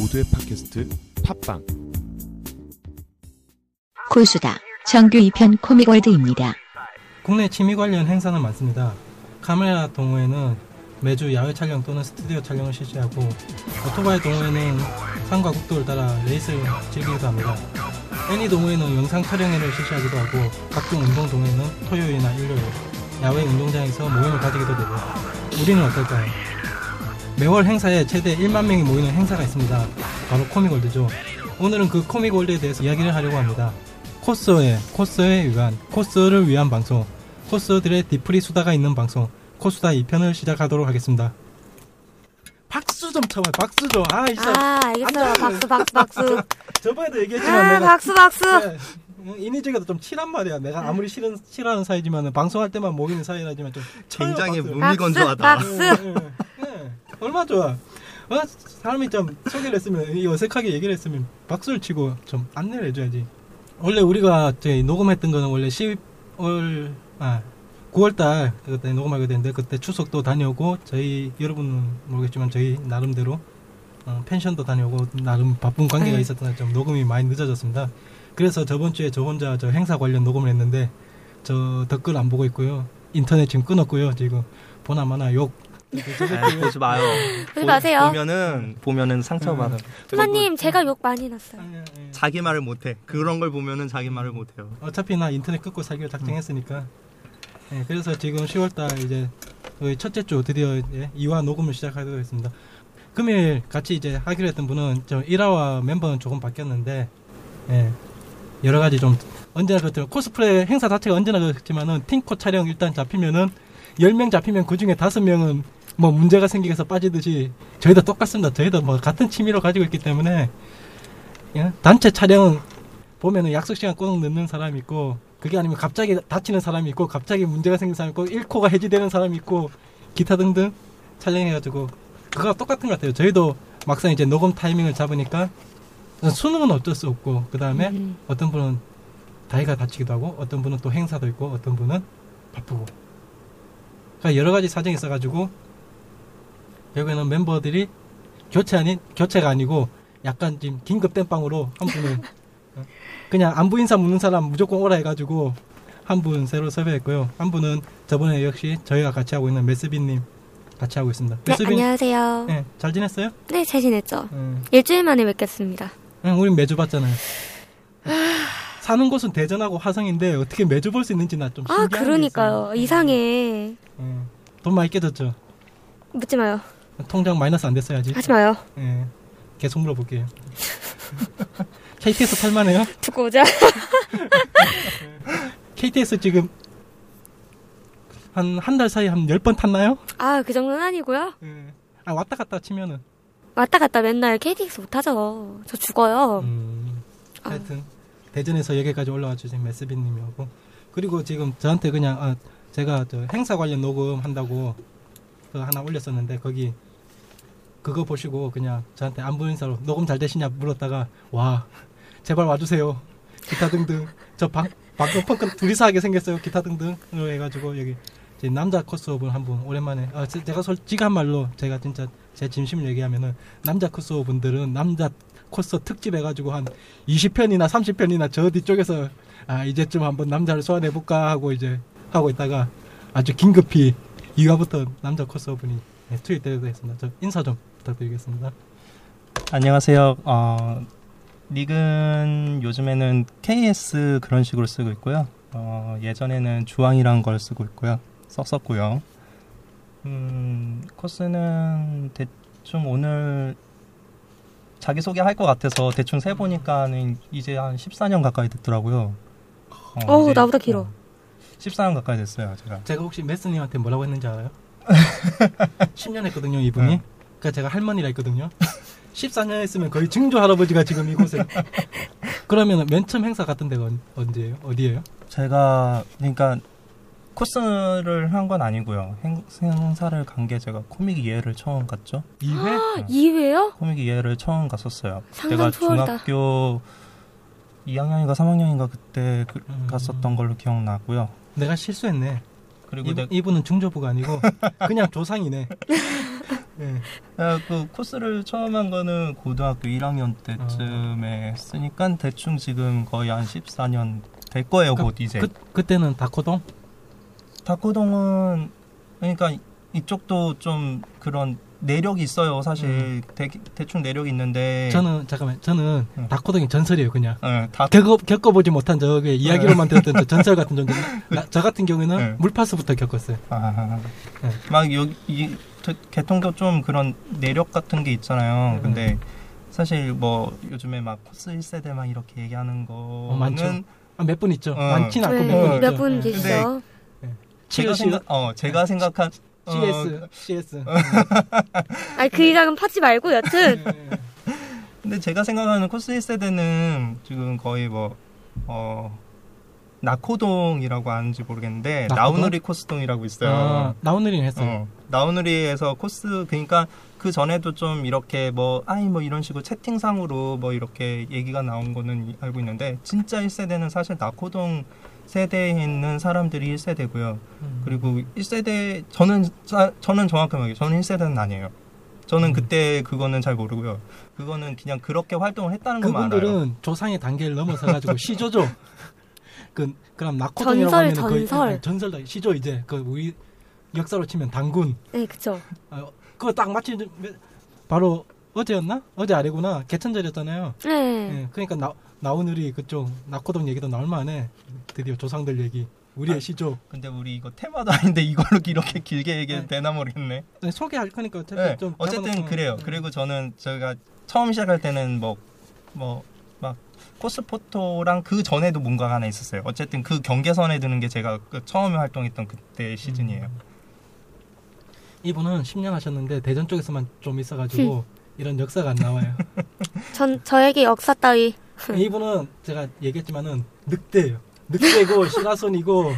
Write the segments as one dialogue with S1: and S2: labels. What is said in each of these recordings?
S1: 모두의 팟캐스트 팟빵
S2: 고수다. 정규 2편 코믹월드입니다.
S3: 국내 취미 관련 행사는 많습니다. 카메라 동호회는 매주 야외 촬영 또는 스튜디오 촬영을 실시하고 오토바이 동호회는 산과 국도를 따라 레이스를 즐기기도 합니다. 애니 동호회는 영상 촬영회를 실시하기도 하고 각종 운동 동호회는 토요일이나 일요일 야외 운동장에서 모임을 가지기도 되고 우리는 어떨까요? 매월 행사에 최대 1만 명이 모이는 행사가 있습니다. 바로 코믹월드죠. 오늘은 그 코믹월드에 대해서 이야기를 하려고 합니다. 코스에 코스에 위한 코스를 위한 방송 코스들의 디프리 수다가 있는 방송 코스다 2편을 시작하도록 하겠습니다. 박수 좀 쳐봐요. 박수 좀. 아, 진짜.
S4: 아, 알겠어요. 박수, 박수, 박수.
S3: 저번에도 얘기했지만
S4: 아,
S3: 내가
S4: 박수, 박수.
S3: 네, 인위적이도 좀 치란 말이야. 내가 아무리 싫은 싫어하는 사이지만 방송할 때만 모이는 사이라지만 좀
S5: 굉장히
S3: 쳐요, 박수.
S5: 무미건조하다.
S4: 박수.
S3: 네, 네. 얼마 좋아. 어? 사람이 좀 소개를 했으면 이 어색하게 얘기를 했으면 박수를 치고 좀 안내를 해줘야지. 원래 우리가 저희 녹음했던 거는 원래 10월 아 9월달 그때 녹음하게 됐는데 그때 추석도 다녀오고 저희 여러분은 모르겠지만 저희 나름대로 어, 펜션도 다녀오고 나름 바쁜 관계가
S4: 네.
S3: 있었던 좀 녹음이 많이 늦어졌습니다. 그래서 저번 주에 저 혼자 저 행사 관련 녹음을 했는데 저 댓글 안 보고 있고요. 인터넷 지금 끊었고요. 지금 보나마나 욕.
S5: 아, 보지 마요.
S4: 보지 마세요.
S5: 보면은 보면은 상처받아.
S4: 투마님, 제가 욕 많이 났어요.
S3: 아니, 아니.
S5: 자기 말을 못해. 그런 걸 보면은 자기 말을 못해요.
S3: 어차피 나 인터넷 끊고 살기로 작정했으니까. 예, 그래서 지금 10월달 이제 거의 첫째 주 드디어 이제 2화 녹음을 시작하도록 했습니다. 금요일 같이 이제 하기로 했던 분은 저 1화와 멤버는 조금 바뀌었는데, 예, 여러 가지 좀 언제나 그렇죠. 코스프레 행사 자체가 언제나 그렇지만은 팀코 촬영 일단 잡히면은 10명 잡히면 그 중에 5명은 뭐 문제가 생기게 해서 빠지듯이 저희도 똑같습니다. 저희도 뭐 같은 취미로 가지고 있기 때문에 예, 단체 촬영은 보면은 약속 시간 꼭 늦는 사람이 있고 그게 아니면 갑자기 다치는 사람이 있고 갑자기 문제가 생긴 사람이 있고 1코가 해지되는 사람이 있고 기타 등등 촬영해가지고 그거 똑같은 것 같아요. 저희도 막상 이제 녹음 타이밍을 잡으니까 수능은 어쩔 수 없고 그 다음에
S4: 음.
S3: 어떤 분은 다리가 다치기도 하고 어떤 분은 또 행사도 있고 어떤 분은 바쁘고 그러니까 여러 가지 사정이 있어가지고 결국에는 멤버들이 교체 아닌 교체가 아니고 약간 지금 긴급 땜빵으로 한 분은 어, 그냥 안부 인사 묻는 사람 무조건 오라 해가지고 한 분 새로 섭외했고요 한 분은 저번에 역시 저희가 같이 하고 있는 메스비님 같이 하고 있습니다
S4: 네,
S3: 메스비
S4: 안녕하세요.
S3: 네, 잘 지냈어요?
S4: 네, 잘 지냈죠?
S3: 응.
S4: 일주일 만에 뵙겠습니다.
S3: 응, 우린 매주 봤잖아요. 사는 곳은 대전하고 화성인데 어떻게 매주 볼 수 있는지 나좀
S4: 아, 그러니까요.
S3: 있어요.
S4: 이상해.
S3: 응. 돈 많이 깨졌죠.
S4: 묻지 마요.
S3: 통장 마이너스 안 됐어야지.
S4: 하지 마요.
S3: 예. 계속 물어볼게요. KTS 탈만해요?
S4: 듣고 오자.
S3: KTS 지금 한 한 달 사이 한 10번 탔나요?
S4: 아, 그 정도는 아니고요.
S3: 예. 아, 왔다 갔다 치면은.
S4: 왔다 갔다 맨날 KTX 못 타죠. 저 죽어요.
S3: 음,
S4: 아.
S3: 하여튼 대전에서 여기까지 올라와 주신 메스비님이 오고 그리고 지금 저한테 그냥 아, 제가 저 행사 관련 녹음 한다고 그 하나 올렸었는데 거기 그거 보시고 그냥 저한테 안부 인사로 녹음 잘 되시냐? 물었다가 와 제발 와주세요. 기타 등등. 저 방, 방금 펑크 둘이서 하게 생겼어요. 기타 등등으로 해가지고 여기 남자 코스오분 한분 오랜만에 아, 제- 제가 솔직한 말로 제가 진짜 제 진심을 얘기하면은 남자 코스오분들은 남자 코스 특집 해가지고 한 20편이나 30편이나 저 뒤쪽에서 아 이제쯤 한번 남자를 소환해 볼까 하고 이제 하고 있다가 아주 긴급히 2화부터 남자 코스오분이 네, 투입되게 됐습니다. 저 인사 좀 부탁드리겠습니다.
S5: 안녕하세요. 어, 닉은 요즘에는 KS 그런 식으로 쓰고 있고요. 어, 예전에는 주황이란 걸 쓰고 있고요. 썼었고요. 음, 코스는 대충 오늘 자기소개 할 것 같아서 대충 세보니까는 이제 한 14년 가까이 됐더라고요. 어,
S4: 어우, 나보다 길어.
S5: 14년 가까이 됐어요, 제가.
S3: 제가 혹시 메스님한테 뭐라고 했는지 알아요? 10년 했거든요, 이분이.
S5: 네.
S3: 그러니까 제가 할머니라 했거든요. 14년 했으면 거의 증조 할아버지가 지금 이곳에. 그러면 맨 처음 행사 갔던 데가 언- 언제예요? 어디예요?
S5: 제가 그러니까 코스를 한 건 아니고요. 행, 행사를 간 게 제가 코믹 이해를 처음 갔죠.
S3: 2회?
S4: 2회요?
S5: 코믹 이해를 처음 갔었어요. 내가. 중학교 2학년인가 3학년인가 그때 그-
S3: 음.
S5: 갔었던 걸로 기억나고요.
S3: 내가 실수했네.
S5: 그리고
S3: 이분,
S5: 내,
S3: 이분은 중저부가 아니고 그냥 조상이네. 예.
S5: 야, 그 코스를 처음 한 거는 고등학교 1학년 때쯤에 했으니까 대충 지금 거의 한 14년 될 거예요,
S3: 그러니까
S5: 곧 이제.
S3: 그 그때는 다코동
S5: 다코동은 그러니까 이쪽도 좀 그런 내력이 있어요, 사실. 대, 대충 내력이 있는데
S3: 음. 저는 잠깐만 저는
S5: 네.
S3: 다코동이 전설이에요 그냥
S5: 예, 다
S3: 겪어 겪어보지 못한 저게 이야기로만 들었던 저 전설 같은 존재. 나- 저 같은 경우에는
S5: 네.
S3: 물파스부터 겪었어요.
S5: 아,
S3: 네.
S5: 막 여기 이 저- 개통도 좀 그런 내력 같은 게 있잖아요.
S3: 네.
S5: 근데 사실 뭐 요즘에 막 코스 1세대 막 이렇게 얘기하는 거는
S3: 많죠. 아, 몇분 있죠.
S5: 어.
S3: 많진 않고
S4: 네,
S3: 몇분 있죠.
S4: 몇분
S3: 예.
S4: 계시죠?
S5: 제가 생각 어 제가 생각한 어,
S3: CS, CS.
S4: 아니 그 이상은 파지 말고 여튼
S3: 예.
S5: 근데 제가 생각하는 코스 1세대는 지금 거의 뭐 어, 나코동이라고 아는지 모르겠는데
S3: 나코동?
S5: 나우누리 코스동이라고 있어요.
S3: 아, 나오늘이는 했어요.
S5: 어, 나우누리에서 코스 그러니까 그 전에도 좀 이렇게 뭐 아이 뭐 이런 식으로 채팅상으로 뭐 이렇게 얘기가 나온 거는 이- 알고 있는데 진짜 1세대는 사실 나코동 세대에 있는 사람들이 1세대고요.
S3: 음.
S5: 그리고 1세대 저는 사- 저는 정확하게 말해요. 저는 1세대는 아니에요. 저는
S3: 음.
S5: 그때 그거는 잘 모르고요. 그거는 그냥 그렇게 활동을 했다는 것만 알아요.
S3: 그분들은 조상의 단계를 넘어서 가지고 시조죠. 그 그럼 나코동이라고
S4: 전설,
S3: 하면 거의
S4: 전설.
S3: 아, 전설다. 시조 이제 그 우리 역사로 치면 단군.
S4: 네 그쵸.
S3: 아, 그거 딱 마치 바로 어제였나? 어제 아래구나. 개천절이었잖아요.
S4: 네.
S3: 예, 그러니까 나, 나오늘이 그쪽 낙고동 얘기도 나올 만해. 드디어 조상들 얘기. 우리의
S5: 아.
S3: 시조.
S5: 근데 우리 이거 테마도 아닌데 이걸로 이렇게 길게 얘기해도
S3: 네.
S5: 되나 모르겠네.
S3: 네, 소개할 거니까 어차피
S5: 네,
S3: 좀
S5: 어쨌든. 그래요.
S3: 네.
S5: 그리고 저는 제가 처음 시작할 때는 뭐 뭐 막 코스 포토랑 그 전에도 뭔가가 하나 있었어요. 어쨌든 그 경계선에 드는 게 제가 그 처음에 활동했던 그때 시즌이에요.
S3: 음. 이분은 10년 하셨는데 대전 쪽에서만 좀 있어가지고 이런 역사가 안 나와요.
S4: 전 저에게 역사 따위.
S3: 이분은 제가 얘기했지만은 늑대예요. 늑대고 시라손이고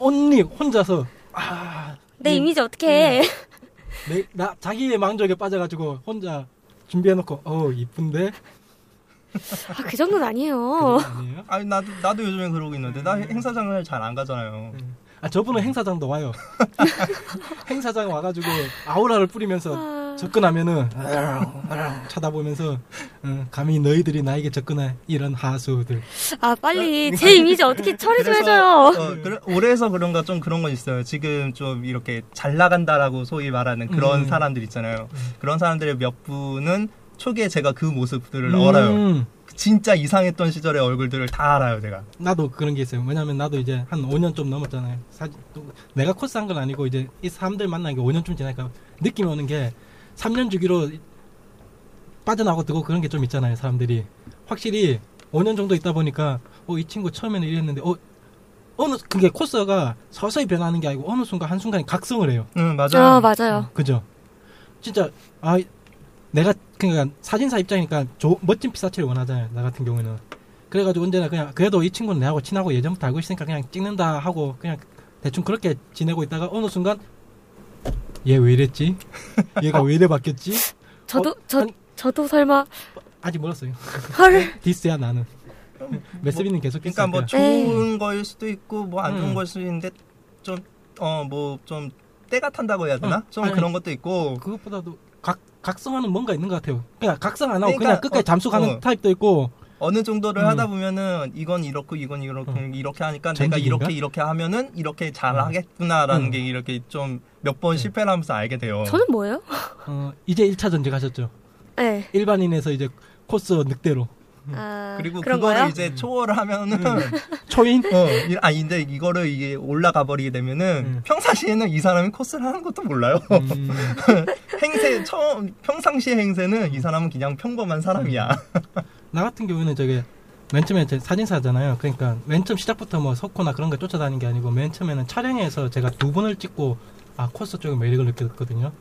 S3: 온리 혼자서 아,
S4: 내
S3: 이-
S4: 이미지 어떻게 해?
S3: 내, 나 자기의 망족에 빠져가지고 혼자 준비해놓고 어 이쁜데
S4: 아, 그 정도는 아니에요.
S3: 아니에요?
S5: 아니 나도 나도 요즘에 그러고 있는데 나 행사장을 잘 안 가잖아요.
S3: 아 저분은 행사장도 와요. 행사장 와가지고 아우라를 뿌리면서
S4: 아,
S3: 접근하면은 쳐다보면서 응, 감히 너희들이 나에게 접근해 이런 하수들.
S4: 아 빨리 제 이미지 어떻게 처리 좀
S5: 그래서,
S4: 해줘요.
S5: 어, 그래, 올해서 그런가 좀 그런 건 있어요. 지금 좀 이렇게 잘 나간다라고 소위 말하는 그런
S3: 음.
S5: 사람들 있잖아요.
S3: 음.
S5: 그런 사람들의 몇 분은 초기에 제가 그 모습들을 알아요.
S3: 음,
S5: 진짜 이상했던 시절의 얼굴들을 다 알아요, 제가.
S3: 나도 그런 게 있어요. 왜냐면 나도 이제 한 5년 좀 넘었잖아요. 사실 또 내가 코스 한 건 아니고 이제 이 사람들 만나는 게 5년쯤 지나니까 느낌이 오는 게 3년 주기로 빠져나오고 뜨고 그런 게 좀 있잖아요. 사람들이 확실히 5년 정도 있다 보니까 어 이 친구 처음에는 이랬는데 어 어느 그게 코스가 서서히 변하는 게 아니고 어느 순간 한 순간에 각성을 해요.
S5: 응, 맞아요.
S4: 어 맞아요.
S3: 그죠? 진짜 아 내가 그러니까 사진사 입장이니까 조- 멋진 피사체를 원하잖아요. 나 같은 경우에는. 그래가지고 언제나 그냥 그래도 이 친구는 내하고 친하고 예전부터 알고 있으니까 그냥 찍는다 하고 그냥 대충 그렇게 지내고 있다가 어느 순간 얘 왜 이랬지? 얘가 왜 이래 바뀌었지?
S4: 저도
S3: 어,
S4: 저
S3: 아니-
S4: 저도 설마
S3: 아직 멀었어요.
S4: 헐
S3: 디스야 나는. 메스비는 계속
S5: 그러니까 뭐
S3: 거야.
S5: 좋은 거일 수도 있고 뭐 안 좋은
S3: 음.
S5: 거일 수도 있는데 좀 어 뭐 좀 때가 탄다고 해야 되나?
S3: 어,
S5: 좀
S3: 아니,
S5: 그런 것도 있고
S3: 그것보다도 각 각성하는 뭔가 있는 것 같아요. 그냥 각성 안 하고
S5: 그러니까,
S3: 그냥 끝까지
S5: 어,
S3: 잠수가는
S5: 어.
S3: 타입도 있고
S5: 어느 정도를
S3: 음.
S5: 하다 보면은 이건 이렇고 이건 이렇고
S3: 음.
S5: 이렇게 하니까 내가
S3: 전직인가?
S5: 이렇게 이렇게 하면은 이렇게 잘
S3: 음.
S5: 하겠구나라는
S3: 음.
S5: 게 이렇게 좀 몇번
S3: 음.
S5: 실패를 하면서 알게 돼요.
S4: 저는 뭐예요?
S3: 어, 이제 1차 전직 하셨죠.
S4: 네.
S3: 일반인에서 이제 코스 늑대로
S4: 아
S5: 그리고 그거를
S4: 거요?
S5: 이제
S3: 음.
S5: 초월을 하면은
S3: 초인
S5: 어, 이- 아, 근데 이거를 이게 올라가 버리게 되면은
S3: 음.
S5: 평상시에는 이 사람이 코스를 하는 것도 몰라요.
S3: 음,
S5: 행세 처음 평상시의 행세는 이 사람은 그냥 평범한 사람이야.
S3: 나 같은 경우는 저게 맨 처음에 제 사진사잖아요. 그러니까 맨 처음 시작부터 뭐 석호나 그런 거 쫓아다니는 게 아니고 맨 처음에는 촬영에서 제가 두 번을 찍고 아 코스 쪽에 매력을 느꼈거든요.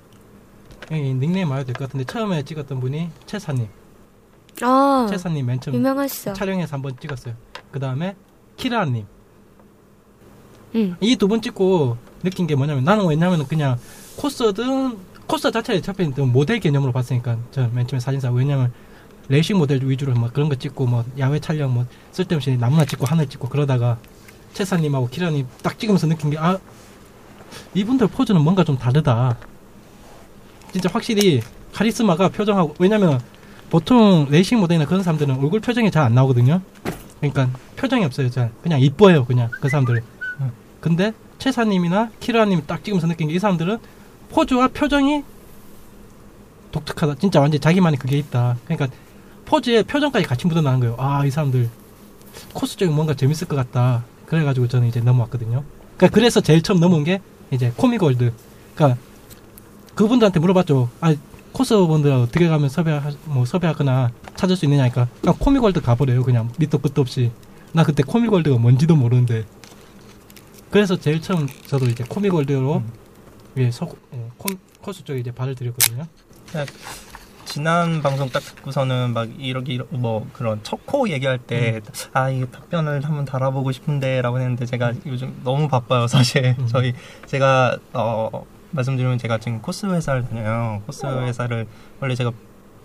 S3: 이 닉네임 말해도 될 것 같은데 처음에 찍었던 분이 최사님.
S4: 아
S3: 최사님 맨 처음
S4: 유명하시죠.
S3: 촬영에서 한번 찍었어요. 그 다음에 키라님.
S4: 음.
S3: 이두번 찍고 느낀 게 뭐냐면 나는 왜냐면 그냥 코스든 코스 자체를 어차피 좀 모델 개념으로 봤으니까 저 맨 처음에 사진사 왜냐면 레이싱 모델 위주로 막 그런 거 찍고 뭐 야외 촬영 뭐 쓸데없이 나무나 찍고 하늘 찍고 그러다가 채사님하고 키라님 딱 찍으면서 느낀 게 아 이분들 포즈는 뭔가 좀 다르다 진짜 확실히 카리스마가 표정하고 왜냐면 보통 레이싱 모델이나 그런 사람들은 얼굴 표정이 잘 안 나오거든요. 그러니까 표정이 없어요. 잘 그냥 이뻐요. 그냥 그 사람들은.
S5: 음.
S3: 근데 최사님이나 키라님 딱 찍으면서 느낀 게 이 사람들은 포즈와 표정이 독특하다. 진짜 완전 자기만의 그게 있다. 그러니까 포즈에 표정까지 같이 묻어나는 거예요. 아 이 사람들 코스 쪽이 뭔가 재밌을 것 같다. 그래가지고 저는 이제 넘어왔거든요. 그러니까 그래서 제일 처음 넘어온 게 이제 코믹월드. 그러니까 그분들한테 물어봤죠. 아 코스분들 어떻게 가면 섭외 뭐 섭외하거나 찾을 수 있느냐니까 그냥 코믹월드 가버려요. 그냥 밑도 끝도 없이. 나 그때 코믹월드가 뭔지도 모르는데. 그래서 제일 처음 저도 이제 코믹월드로
S5: 음.
S3: 예, 서, 예, 코, 코스 쪽에 이제 발을 들였거든요.
S5: 지난 방송 딱 듣고서는 막 이렇게 뭐 그런 척코 얘기할 때 아 이게 답변을 한번 달아보고 싶은데라고 했는데 제가 요즘 너무 바빠요 사실
S3: 음.
S5: 저희 제가 어 말씀드리면 제가 지금 코스 회사를 다녀요 코스 회사를 원래 제가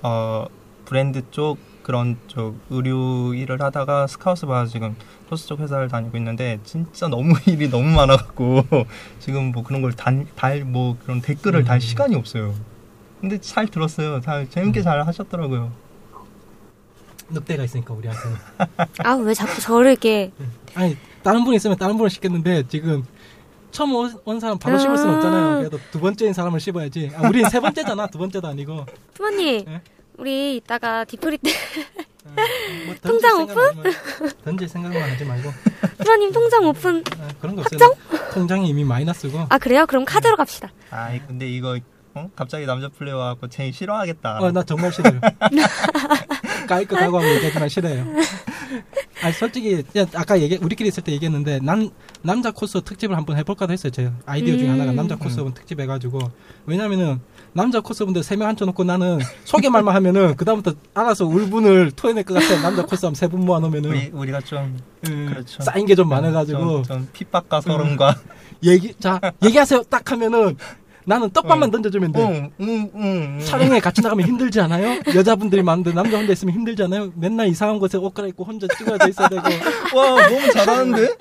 S5: 어 브랜드 쪽 그런 쪽 의류 일을 하다가 스카우스 바 지금 코스 쪽 회사를 다니고 있는데 진짜 너무 일이 너무 많아갖고 지금 뭐 그런 걸 달 뭐 그런 댓글을
S3: 음.
S5: 달 시간이 없어요. 근데 잘 들었어요. 잘 재밌게 잘 하셨더라고요.
S3: 늑대가 있으니까 우리한테는.
S4: 아, 왜 자꾸 저를 이렇게.
S3: 아니 다른 분 있으면 다른 분을 씹겠는데 지금 처음 온, 온 사람 바로 씹을 수는
S4: 아.
S3: 없잖아요. 그래도 두 번째인 사람을 씹어야지. 아, 우린 세 번째잖아. 두 번째도 아니고.
S4: 부모님,
S3: 네?
S4: 우리 이따가 디토리 때,
S3: 아, 뭐 던질
S4: 통장
S3: 말- 던질 생각만 하지 말고
S4: 부모님 통장 오픈.
S3: 아, 그런 거 없어요. 통장이 이미 마이너스고.
S4: 아, 그래요? 그럼 카드로 갑시다.
S5: 아 근데 이거 어? 갑자기 남자 플레이어 와갖고 제일 싫어하겠다.
S3: 어, 나 정말 싫어요. 각오하고 얘기하지만 싫어요. 아 솔직히 아까 얘기 우리끼리 있을 때 얘기했는데 남 남자 코스 특집을 한번 해볼까도 했어요. 제 아이디어 중에
S4: 음.
S3: 하나가 남자 코스분 특집 해가지고 왜냐면은 남자 코스분들 세 명 앉혀놓고 나는 소개말만 하면은 그 다음부터 알아서 울분을 토해낼 것 같아. 남자 코스 한세분 모아놓으면은
S5: 우리 우리가 좀
S3: 음,
S5: 그렇죠.
S3: 쌓인 게 좀 많아가지고
S5: 좀, 좀 핍박과 서름과
S3: 얘기 자 얘기하세요 딱 하면은 나는 떡밥만
S5: 응.
S3: 던져주면 돼.
S5: 응, 응, 응, 응.
S3: 촬영에 같이 나가면 힘들지 않아요? 여자분들이 많은데 남자 혼자 있으면 힘들지 않아요? 맨날 이상한 곳에 옷 갈아입고 혼자 찍어져 있어야 되고
S5: 와 너무 잘하는데?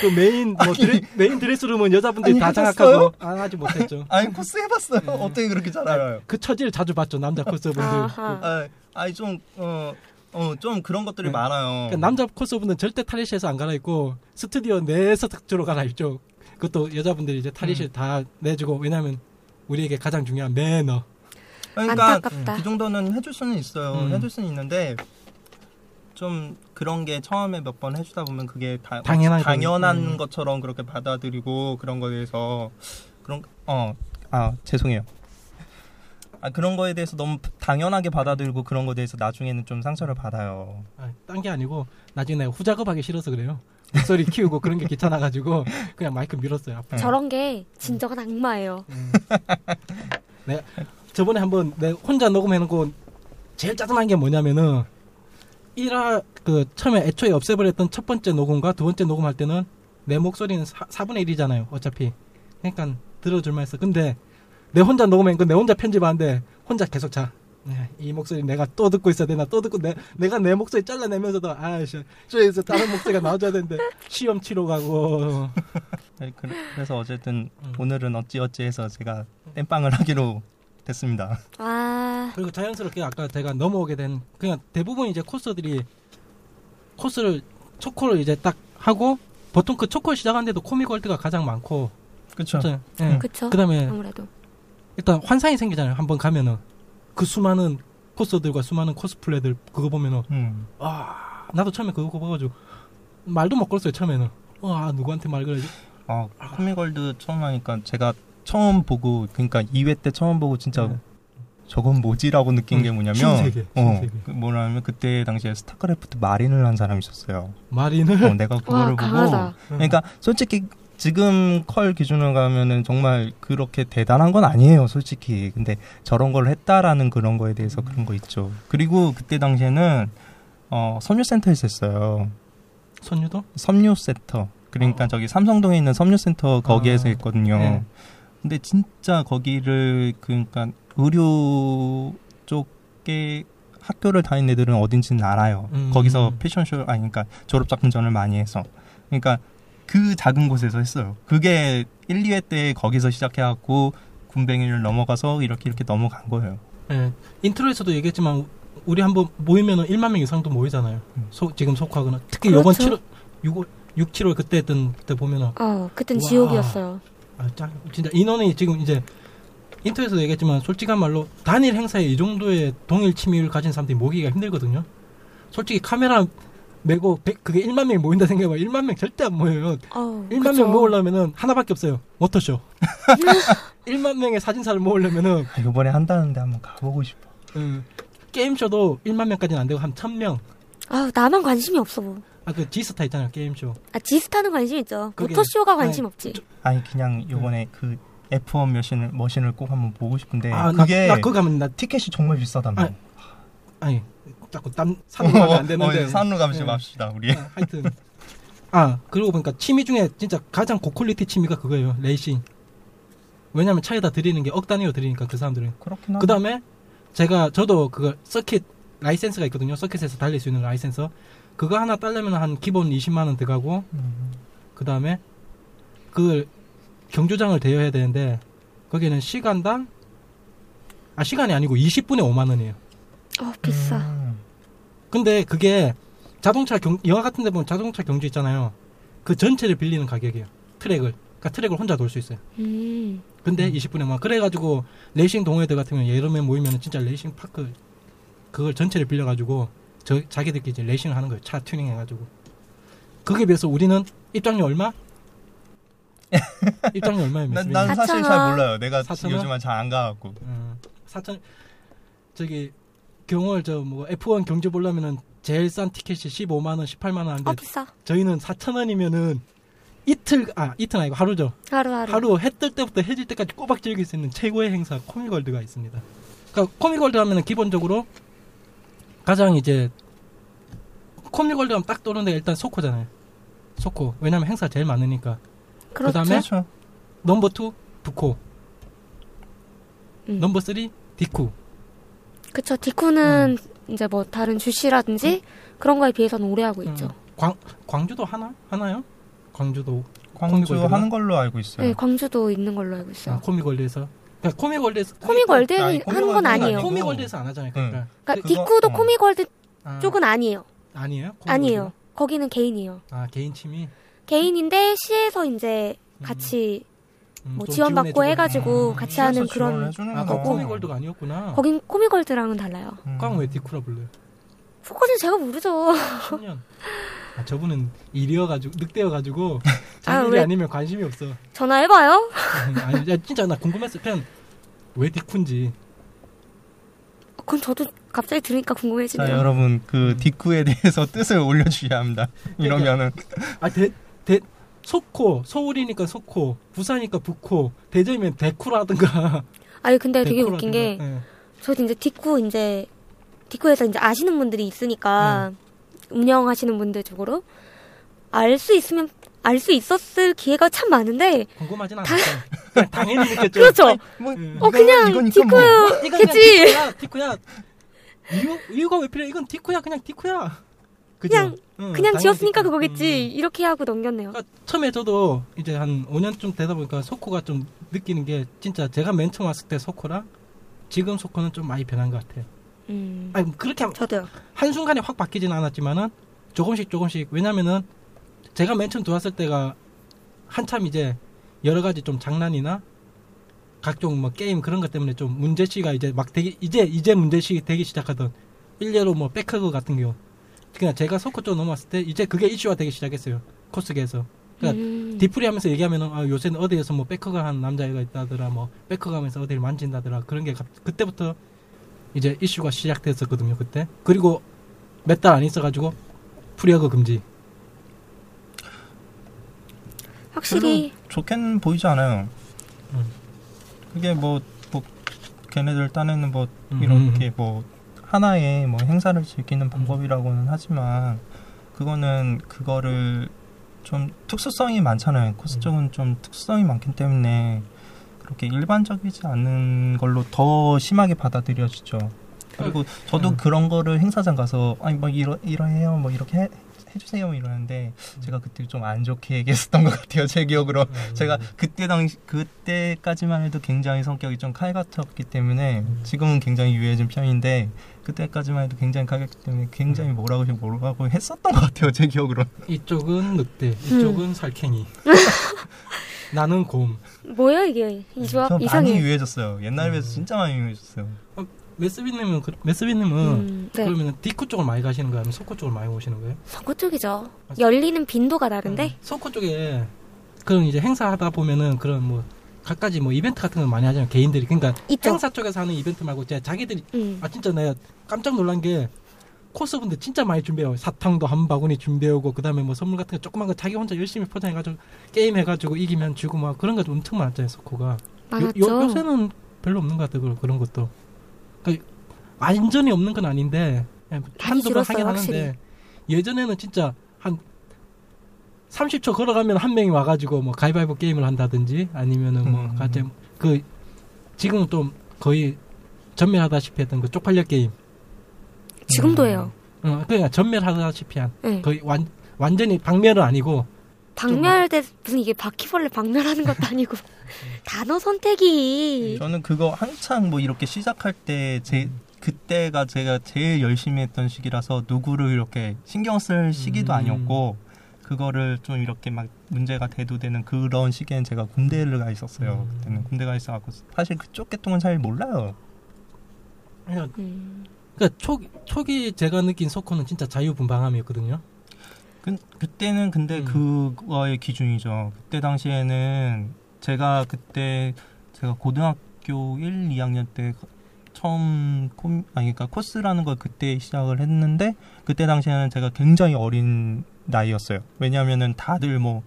S3: 그 메인 뭐 드레, 메인 드레스룸은 여자분들이
S5: 아니,
S3: 다? 장악하고 안 하지 못했죠.
S5: 아니 코스 해봤어요.
S3: 네.
S5: 어떻게 그렇게 잘 알아요?
S3: 그 처지를 자주 봤죠 남자 코스분들.
S4: 아,
S5: 아니 좀 어 어 좀 그런 것들이
S3: 네.
S5: 많아요.
S3: 그러니까 남자 코스분은 절대 탈의실에서 안 갈아입고 스튜디오 내에서 주로 갈아입죠. 그것도 여자분들이 이제 탈의실
S5: 음.
S3: 다 내주고 왜냐면 우리에게 가장 중요한 매너.
S5: 그러니까
S4: 안타깝다.
S5: 그 정도는 해줄 수는 있어요.
S3: 음.
S5: 해줄 수는 있는데 좀 그런 게 처음에 몇 번 해주다 보면 그게 다,
S3: 당연한
S5: 당연한.
S3: 음.
S5: 것처럼 그렇게 받아들이고 그런 거에 대해서 그런 어 아 죄송해요. 아 그런 거에 대해서 너무 당연하게 받아들이고 그런 거에 대해서 나중에는 좀 상처를 받아요.
S3: 아, 딴 게 아니고 나중에 후작업하기 싫어서 그래요. 목소리 키우고 그런 게 귀찮아가지고 그냥 마이크 밀었어요. 앞으로.
S4: 저런 게 진정한 악마예요.
S3: 음. 네, 저번에 한번 내 혼자 녹음해놓고 제일 짜증난 게 뭐냐면은 1화 그 처음에 애초에 없애버렸던 첫 번째 녹음과 두 번째 녹음할 때는 내 목소리는 사, 4분의 1이잖아요 어차피 그러니까 들어줄만 했어 근데 내 혼자 녹음한 거내 혼자 편집하는데 혼자 계속 자. 네, 이 목소리 내가 또 듣고 있어야 되나 또 듣고 내, 내가 내 목소리 잘라내면서도 아씨 저에서 다른 목소리가 나와줘야 되는데 시험 치러 가고
S5: 네, 그- 그래서 어쨌든
S3: 음.
S5: 오늘은 어찌 어찌 해서 제가 땜빵을 하기로 됐습니다.
S4: 아,
S3: 그리고 자연스럽게 아까 제가 넘어오게 된 그냥 대부분 이제 코스들이 코스를 초코를 이제 딱 하고 보통 그 초코 시작하는데도 코믹 월드가 가장 많고
S5: 그렇죠.
S4: 그쵸.
S3: 그다음에
S4: 아무래도.
S3: 일단 환상이 생기잖아요. 한번 가면은 그 수많은 코스들과 수많은 코스플레들 그거 보면은
S5: 음.
S3: 아 나도 처음에 그거 봐가지고 말도 못 걸었어요 처음에는 와 누구한테 말 걸어야지
S5: 아 코믹월드 처음 하니까 제가 처음 보고 그러니까 2회 때 처음 보고 진짜
S3: 네.
S5: 저건 뭐지라고 느낀
S3: 음,
S5: 게 뭐냐면
S3: 신세계,
S5: 어,
S3: 신세계.
S5: 그 뭐냐면 그때 당시에 스타크래프트 마린을 한 사람이 있었어요.
S3: 마린을
S5: 어, 내가
S4: 와,
S5: 그거를 보고
S4: 강하다.
S5: 그러니까 솔직히 지금 컬 기준으로 가면은 정말 그렇게 대단한 건 아니에요, 솔직히. 근데 저런 걸 했다라는 그런 거에 대해서 그런 거 있죠. 그리고 그때 당시에는 어, 섬유센터에서 했어요.
S3: 선유도
S5: 섬유센터. 그러니까
S3: 어.
S5: 저기 삼성동에 있는 섬유센터 거기에서
S3: 아,
S5: 했거든요.
S3: 네.
S5: 근데 진짜 거기를 그러니까 의료 쪽에 학교를 다닌 애들은 어딘지는 알아요.
S3: 음.
S5: 거기서 패션쇼 아니 그러니까 졸업 작품전을 많이 해서 그러니까 그 작은 곳에서 했어요. 그게 1, 2회 때 거기서 시작해 갖고 군뱅이를 넘어가서 이렇게 이렇게 넘어간 거예요.
S3: 예, 인트로에서도 얘기했지만 우리 한번 모이면은 1만 명 이상도 모이잖아요.
S5: 음.
S3: 소, 지금 소코거나 특히
S4: 그렇죠.
S3: 요번 7월 6월 6, 7월 그때 했던 때 보면은
S4: 어, 그땐
S3: 와.
S4: 지옥이었어요.
S3: 아, 짱 진짜 인원이 지금 이제 인트로에서 얘기했지만 솔직한 말로 단일 행사에 이 정도의 동일 취미를 가진 사람들이 모이기가 힘들거든요. 솔직히 카메라 메고 100, 그게 1만 명이 모인다 생각해봐. 1만 명 절대 안 모여요.
S4: 어,
S3: 1만
S4: 그쵸.
S3: 명 모으려면은 하나밖에 없어요. 모터쇼. 1만 명의 사진사를 모으려면은
S5: 아, 이번에 한다는데 한번 가보고 싶어.
S3: 음, 게임쇼도 1만 명까지는 안 되고 한 1000명.
S4: 아, 나만 관심이 없어.
S3: 아, 그 지스타 있잖아요. 게임쇼.
S4: 아, 지스타는 관심 있죠.
S3: 그게-
S4: 모터쇼가 관심
S3: 아니,
S4: 없지.
S5: 아니 그냥 요번에 그 F1 머신을 머신을 꼭 한번 보고 싶은데
S3: 아,
S5: 그게
S3: 나, 나 그거 가면 나
S5: 티켓이 정말 비싸다며.
S3: 아, 아니 자꾸 딴 산으로 가면 안 되는데.
S5: 어, 산으로 가지
S3: 네.
S5: 맙시다 우리.
S3: 아, 하여튼. 아 그러고 보니까 취미 중에 진짜 가장 고퀄리티 취미가 그거예요 레이싱. 왜냐면 차에다 들이는 게 억 단위로 들이니까 그 사람들은.
S5: 그렇긴
S3: 그 다음에 제가 저도 그거 서킷 라이센스가 있거든요 서킷에서 달릴 수 있는 라이센스. 그거 하나 딸려면 한 기본 20만 원 들어가고
S5: 음,
S3: 그 다음에 그걸 경주장을 대여해야 되는데 거기는 시간당 아 시간이 아니고 20분에 5만 원이에요
S4: 어, 비싸.
S5: 음.
S3: 근데 그게 자동차 경 영화 같은 데 보면 자동차 경주 있잖아요. 그 전체를 빌리는 가격이에요. 트랙을. 그러니까 트랙을 혼자 돌 수 있어요.
S4: 음.
S3: 근데 20분에 막 그래 가지고 레이싱 동호회들 같은 경우는 여름에 모이면 진짜 racing park 그걸 전체를 빌려 가지고 저 자기들끼리 이제 레이싱을 하는 거예요. 차 튜닝 해 가지고. 그게 비해서 우리는 입장료 얼마? 입장료 얼마예요?
S5: 난, 난? 사실
S4: 4,000원.
S5: 잘 몰라요. 내가
S3: 4,000원?
S5: 요즘은 잘 안 가갖고.
S3: 어, 사천 저기 경월 저뭐 F1 경주 보려면은 제일 싼 티켓이 15만 원, 18만 원 한데
S4: 어, 비싸.
S3: 저희는 4천 원이면은 이틀 아 이틀 아니고 하루죠.
S4: 하루 하루.
S3: 하루 해 뜰 때부터 해질 때까지 꼬박 즐길 수 있는 최고의 행사 코미월드가 있습니다. 그러니까 코미월드 하면은 기본적으로 가장 이제 코믹월드 하면 딱 떠오르는 데가 일단 소코잖아요. 소코. 왜냐면 행사 제일 많으니까.
S4: 그렇죠.
S3: 그다음에
S5: 그렇죠.
S3: 넘버 2 부코.
S4: 음.
S3: 넘버 3 디쿠.
S4: 그쵸. 디쿠는
S3: 음.
S4: 이제 뭐 다른 주시라든지 그런 거에 비해서는 오래 하고 있죠.
S3: 음, 광 광주도 하나 하나요? 광주도
S5: 광주? 하는 걸로 알고 있어요.
S4: 네, 광주도 있는 걸로 알고 있어요.
S3: 아, 코믹월드에서. 그러니까 코미월드에서
S4: 코미월드
S5: 아니,
S4: 하는 건 아니에요.
S5: 아니고.
S3: 코미월드에서 안 하잖아요. 그러니까.
S4: 그러니까
S5: 그거-
S4: 디쿠도
S5: 어.
S4: 코미골드
S3: 아,
S4: 쪽은 아니에요.
S3: 아니에요?
S4: 아니에요. 거기는 개인이에요.
S3: 아 개인 취미.
S4: 개인인데 시에서 이제
S3: 음,
S4: 같이
S3: 음, 뭐좀
S4: 지원받고. 해가지고
S3: 음.
S4: 같이 하는 그런
S3: 아, 그
S5: 거고.
S3: 코미골드가 아니었구나.
S4: 거긴 코미골드랑은 달라요.
S5: 음.
S3: 꽝왜 디쿠라 불러요?
S4: 속까지 제가 모르죠.
S3: 10년. 아, 저분은 일이어가지고 늑대여가지고 자기 일이
S4: 왜?
S3: 아니면 관심이 없어.
S4: 전화해봐요.
S3: 음, 아니 야, 진짜 나 궁금했어. 그냥 왜 디쿠인지.
S4: 그건 저도 갑자기 들으니까
S5: 자
S4: 궁금해지네요.
S5: 여러분 그
S3: 음.
S5: 디쿠에 대해서 뜻을 올려주셔야 합니다. 이러면은
S3: 아, 대, 대, 소코, 서울이니까 소코, 부산이니까 북코, 대전이면 대쿠라든가.
S4: 아니 근데 되게
S3: 대쿠라든가.
S4: 웃긴 게
S3: 예.
S4: 저도 이제 디쿠 이제 디쿠에서 이제 아시는 분들이 있으니까
S3: 네.
S4: 운영하시는 분들 쪽으로 알 수 있으면 알 수 있었을 기회가 참 많은데
S3: 궁금하진 않았어요. 그냥 당연히 느꼈죠.
S4: 그렇죠.
S5: 뭐
S3: 음.
S4: 어 그냥
S5: 이거니까 뭐.
S3: 그냥
S4: 디쿠겠지.
S3: 디쿠야, 디쿠야. 이유, 이유가 왜 필요해? 이건 디쿠야, 그냥 디쿠야.
S4: 그냥-
S3: 응,
S4: 그냥 지었으니까. 그거겠지.
S3: 음.
S4: 이렇게 하고 넘겼네요.
S3: 그러니까 처음에 저도 이제 한 5년쯤 되다 보니까 소코가 좀 느끼는 게 진짜 제가 맨 처음 왔을 때 소코랑 지금 소코는 좀 많이 변한 것 같아요.
S4: 음.
S3: 아니 그렇게
S4: 저도요.
S3: 한 순간에 확 바뀌지는 않았지만은 조금씩 조금씩 왜냐면은 제가 맨 처음 들어왔을 때가 한참 이제 여러 가지 좀 장난이나 각종 뭐 게임 그런 것 때문에 좀 문제시가 이제 막 되기 이제 이제 문제시 되기 시작하던 일례로 뭐 back hug 같은 경우 그냥 제가 소코 쪽 넘어왔을 때 이제 그게 이슈화 되기 시작했어요 코스계에서 그러니까
S4: 음.
S3: 디프리 하면서 얘기하면은 아 요새는 어디에서 뭐 back hug 한 남자애가 있다더라 뭐 back hug 하면서 어디를 만진다더라 그런 게 갑- 그때부터 이제 이슈가 시작됐었거든요 그때 그리고 몇 달 안 있어가지고 프리허그 금지
S4: 확실히
S5: 좋게는 보이지 않아요.
S3: 음.
S5: 그게 뭐, 뭐 걔네들 딴에는 뭐
S3: 음.
S5: 이렇게 뭐 하나의 뭐 행사를 즐기는 방법이라고는 하지만 그거는 그거를 좀 특수성이 많잖아요. 코스
S3: 음.
S5: 쪽은 좀 특수성이 많기 때문에 그렇게 일반적이지 않은 걸로 더 심하게 받아들여지죠. 그리고 저도
S3: 음.
S5: 그런 거를 행사장 가서 아니 뭐 이러 이러해요 뭐 이렇게 해, 해주세요 뭐 이러는데 제가 그때 좀 안 좋게 얘기했었던 것 같아요 제 기억으로
S3: 음.
S5: 제가 그때 당시 그때까지만 해도 굉장히 성격이 좀 칼 같았기 때문에 지금은 굉장히 유해진 편인데 그때까지만 해도 굉장히 칼 같기 때문에 굉장히 뭐라고 뭐라고 했었던 것 같아요 제 기억으로
S3: 이쪽은 늑대, 이쪽은 살쾡이. 나는 곰.
S4: 뭐야 이게
S5: 이저
S4: 조합
S5: 많이
S4: 이상해.
S5: 유해졌어요 옛날에 비해서
S3: 음.
S5: 진짜 많이 유해졌어요
S3: 메스비님은 그- 메스비님은
S4: 음, 네.
S3: 그러면 디코 쪽을 많이 가시는 거예요? 아니면 소코 쪽을 많이 오시는 거예요?
S4: 서구 쪽이죠. 열리는 빈도가 다른데
S3: 음, 소코 쪽에 그런 이제 행사하다 보면은 그런 뭐 갖가지 뭐 이벤트 같은 걸 많이 하잖아요. 개인들이 그러니까
S4: 있죠.
S3: 행사 쪽에서 하는 이벤트 말고 진짜 자기들이
S4: 음.
S3: 아 진짜 내가 깜짝 놀란 게 코스분들 진짜 많이 준비해요. 사탕도 한 바구니 준비해오고 그다음에 뭐 선물 같은 거 조그만 거 자기 혼자 열심히 포장해가지고 게임 해가지고 이기면 주고 막 그런 거 좀 엄청 많았잖아요. 소코가.
S4: 많았죠.
S3: 요, 요, 요새는 별로 없는 것 같아요. 그런 것도. 그러니까 완전히 없는 건 아닌데 그냥 한두 번 하긴
S4: 확실히.
S3: 하는데 예전에는 진짜 한 30초 걸어가면 한 명이 와가지고 뭐 가위바위보 게임을 한다든지 아니면은 뭐
S5: 음.
S3: 같이 그 지금은 또 거의 전멸하다시피 했던 그 쪽팔려 게임.
S4: 지금도 해요.
S3: 어, 그러니까 전멸하다시피 한
S4: 네.
S3: 거의 완 완전히 박멸은 아니고
S4: 박멸대 무슨 이게 바퀴벌레 박멸하는 것도 아니고 단어 선택이
S5: 저는 그거 한창 뭐 이렇게 시작할 때 제 그때가 제가 제일 열심히 했던 시기라서 누구를 이렇게 신경 쓸 시기도
S3: 음.
S5: 아니었고 그거를 좀 이렇게 막 문제가 대두되는 그런 시기엔 제가 군대를 가 있었어요.
S3: 음.
S5: 그때는 군대 가 있어갖고 사실 그쪽 계통은 잘 몰라요.
S3: 그냥
S4: 음.
S3: 그러니까 초 초기 제가 느낀 소코는 진짜 자유분방함이었거든요.
S5: 그, 그때는 근데
S3: 음.
S5: 그거의 기준이죠. 그때 당시에는 제가 그때 제가 고등학교 1, 2학년 때 처음 콤, 아니 그러니까 코스라는 걸 그때 시작을 했는데 그때 당시에는 제가 굉장히 어린 나이였어요. 왜냐하면은 다들 뭐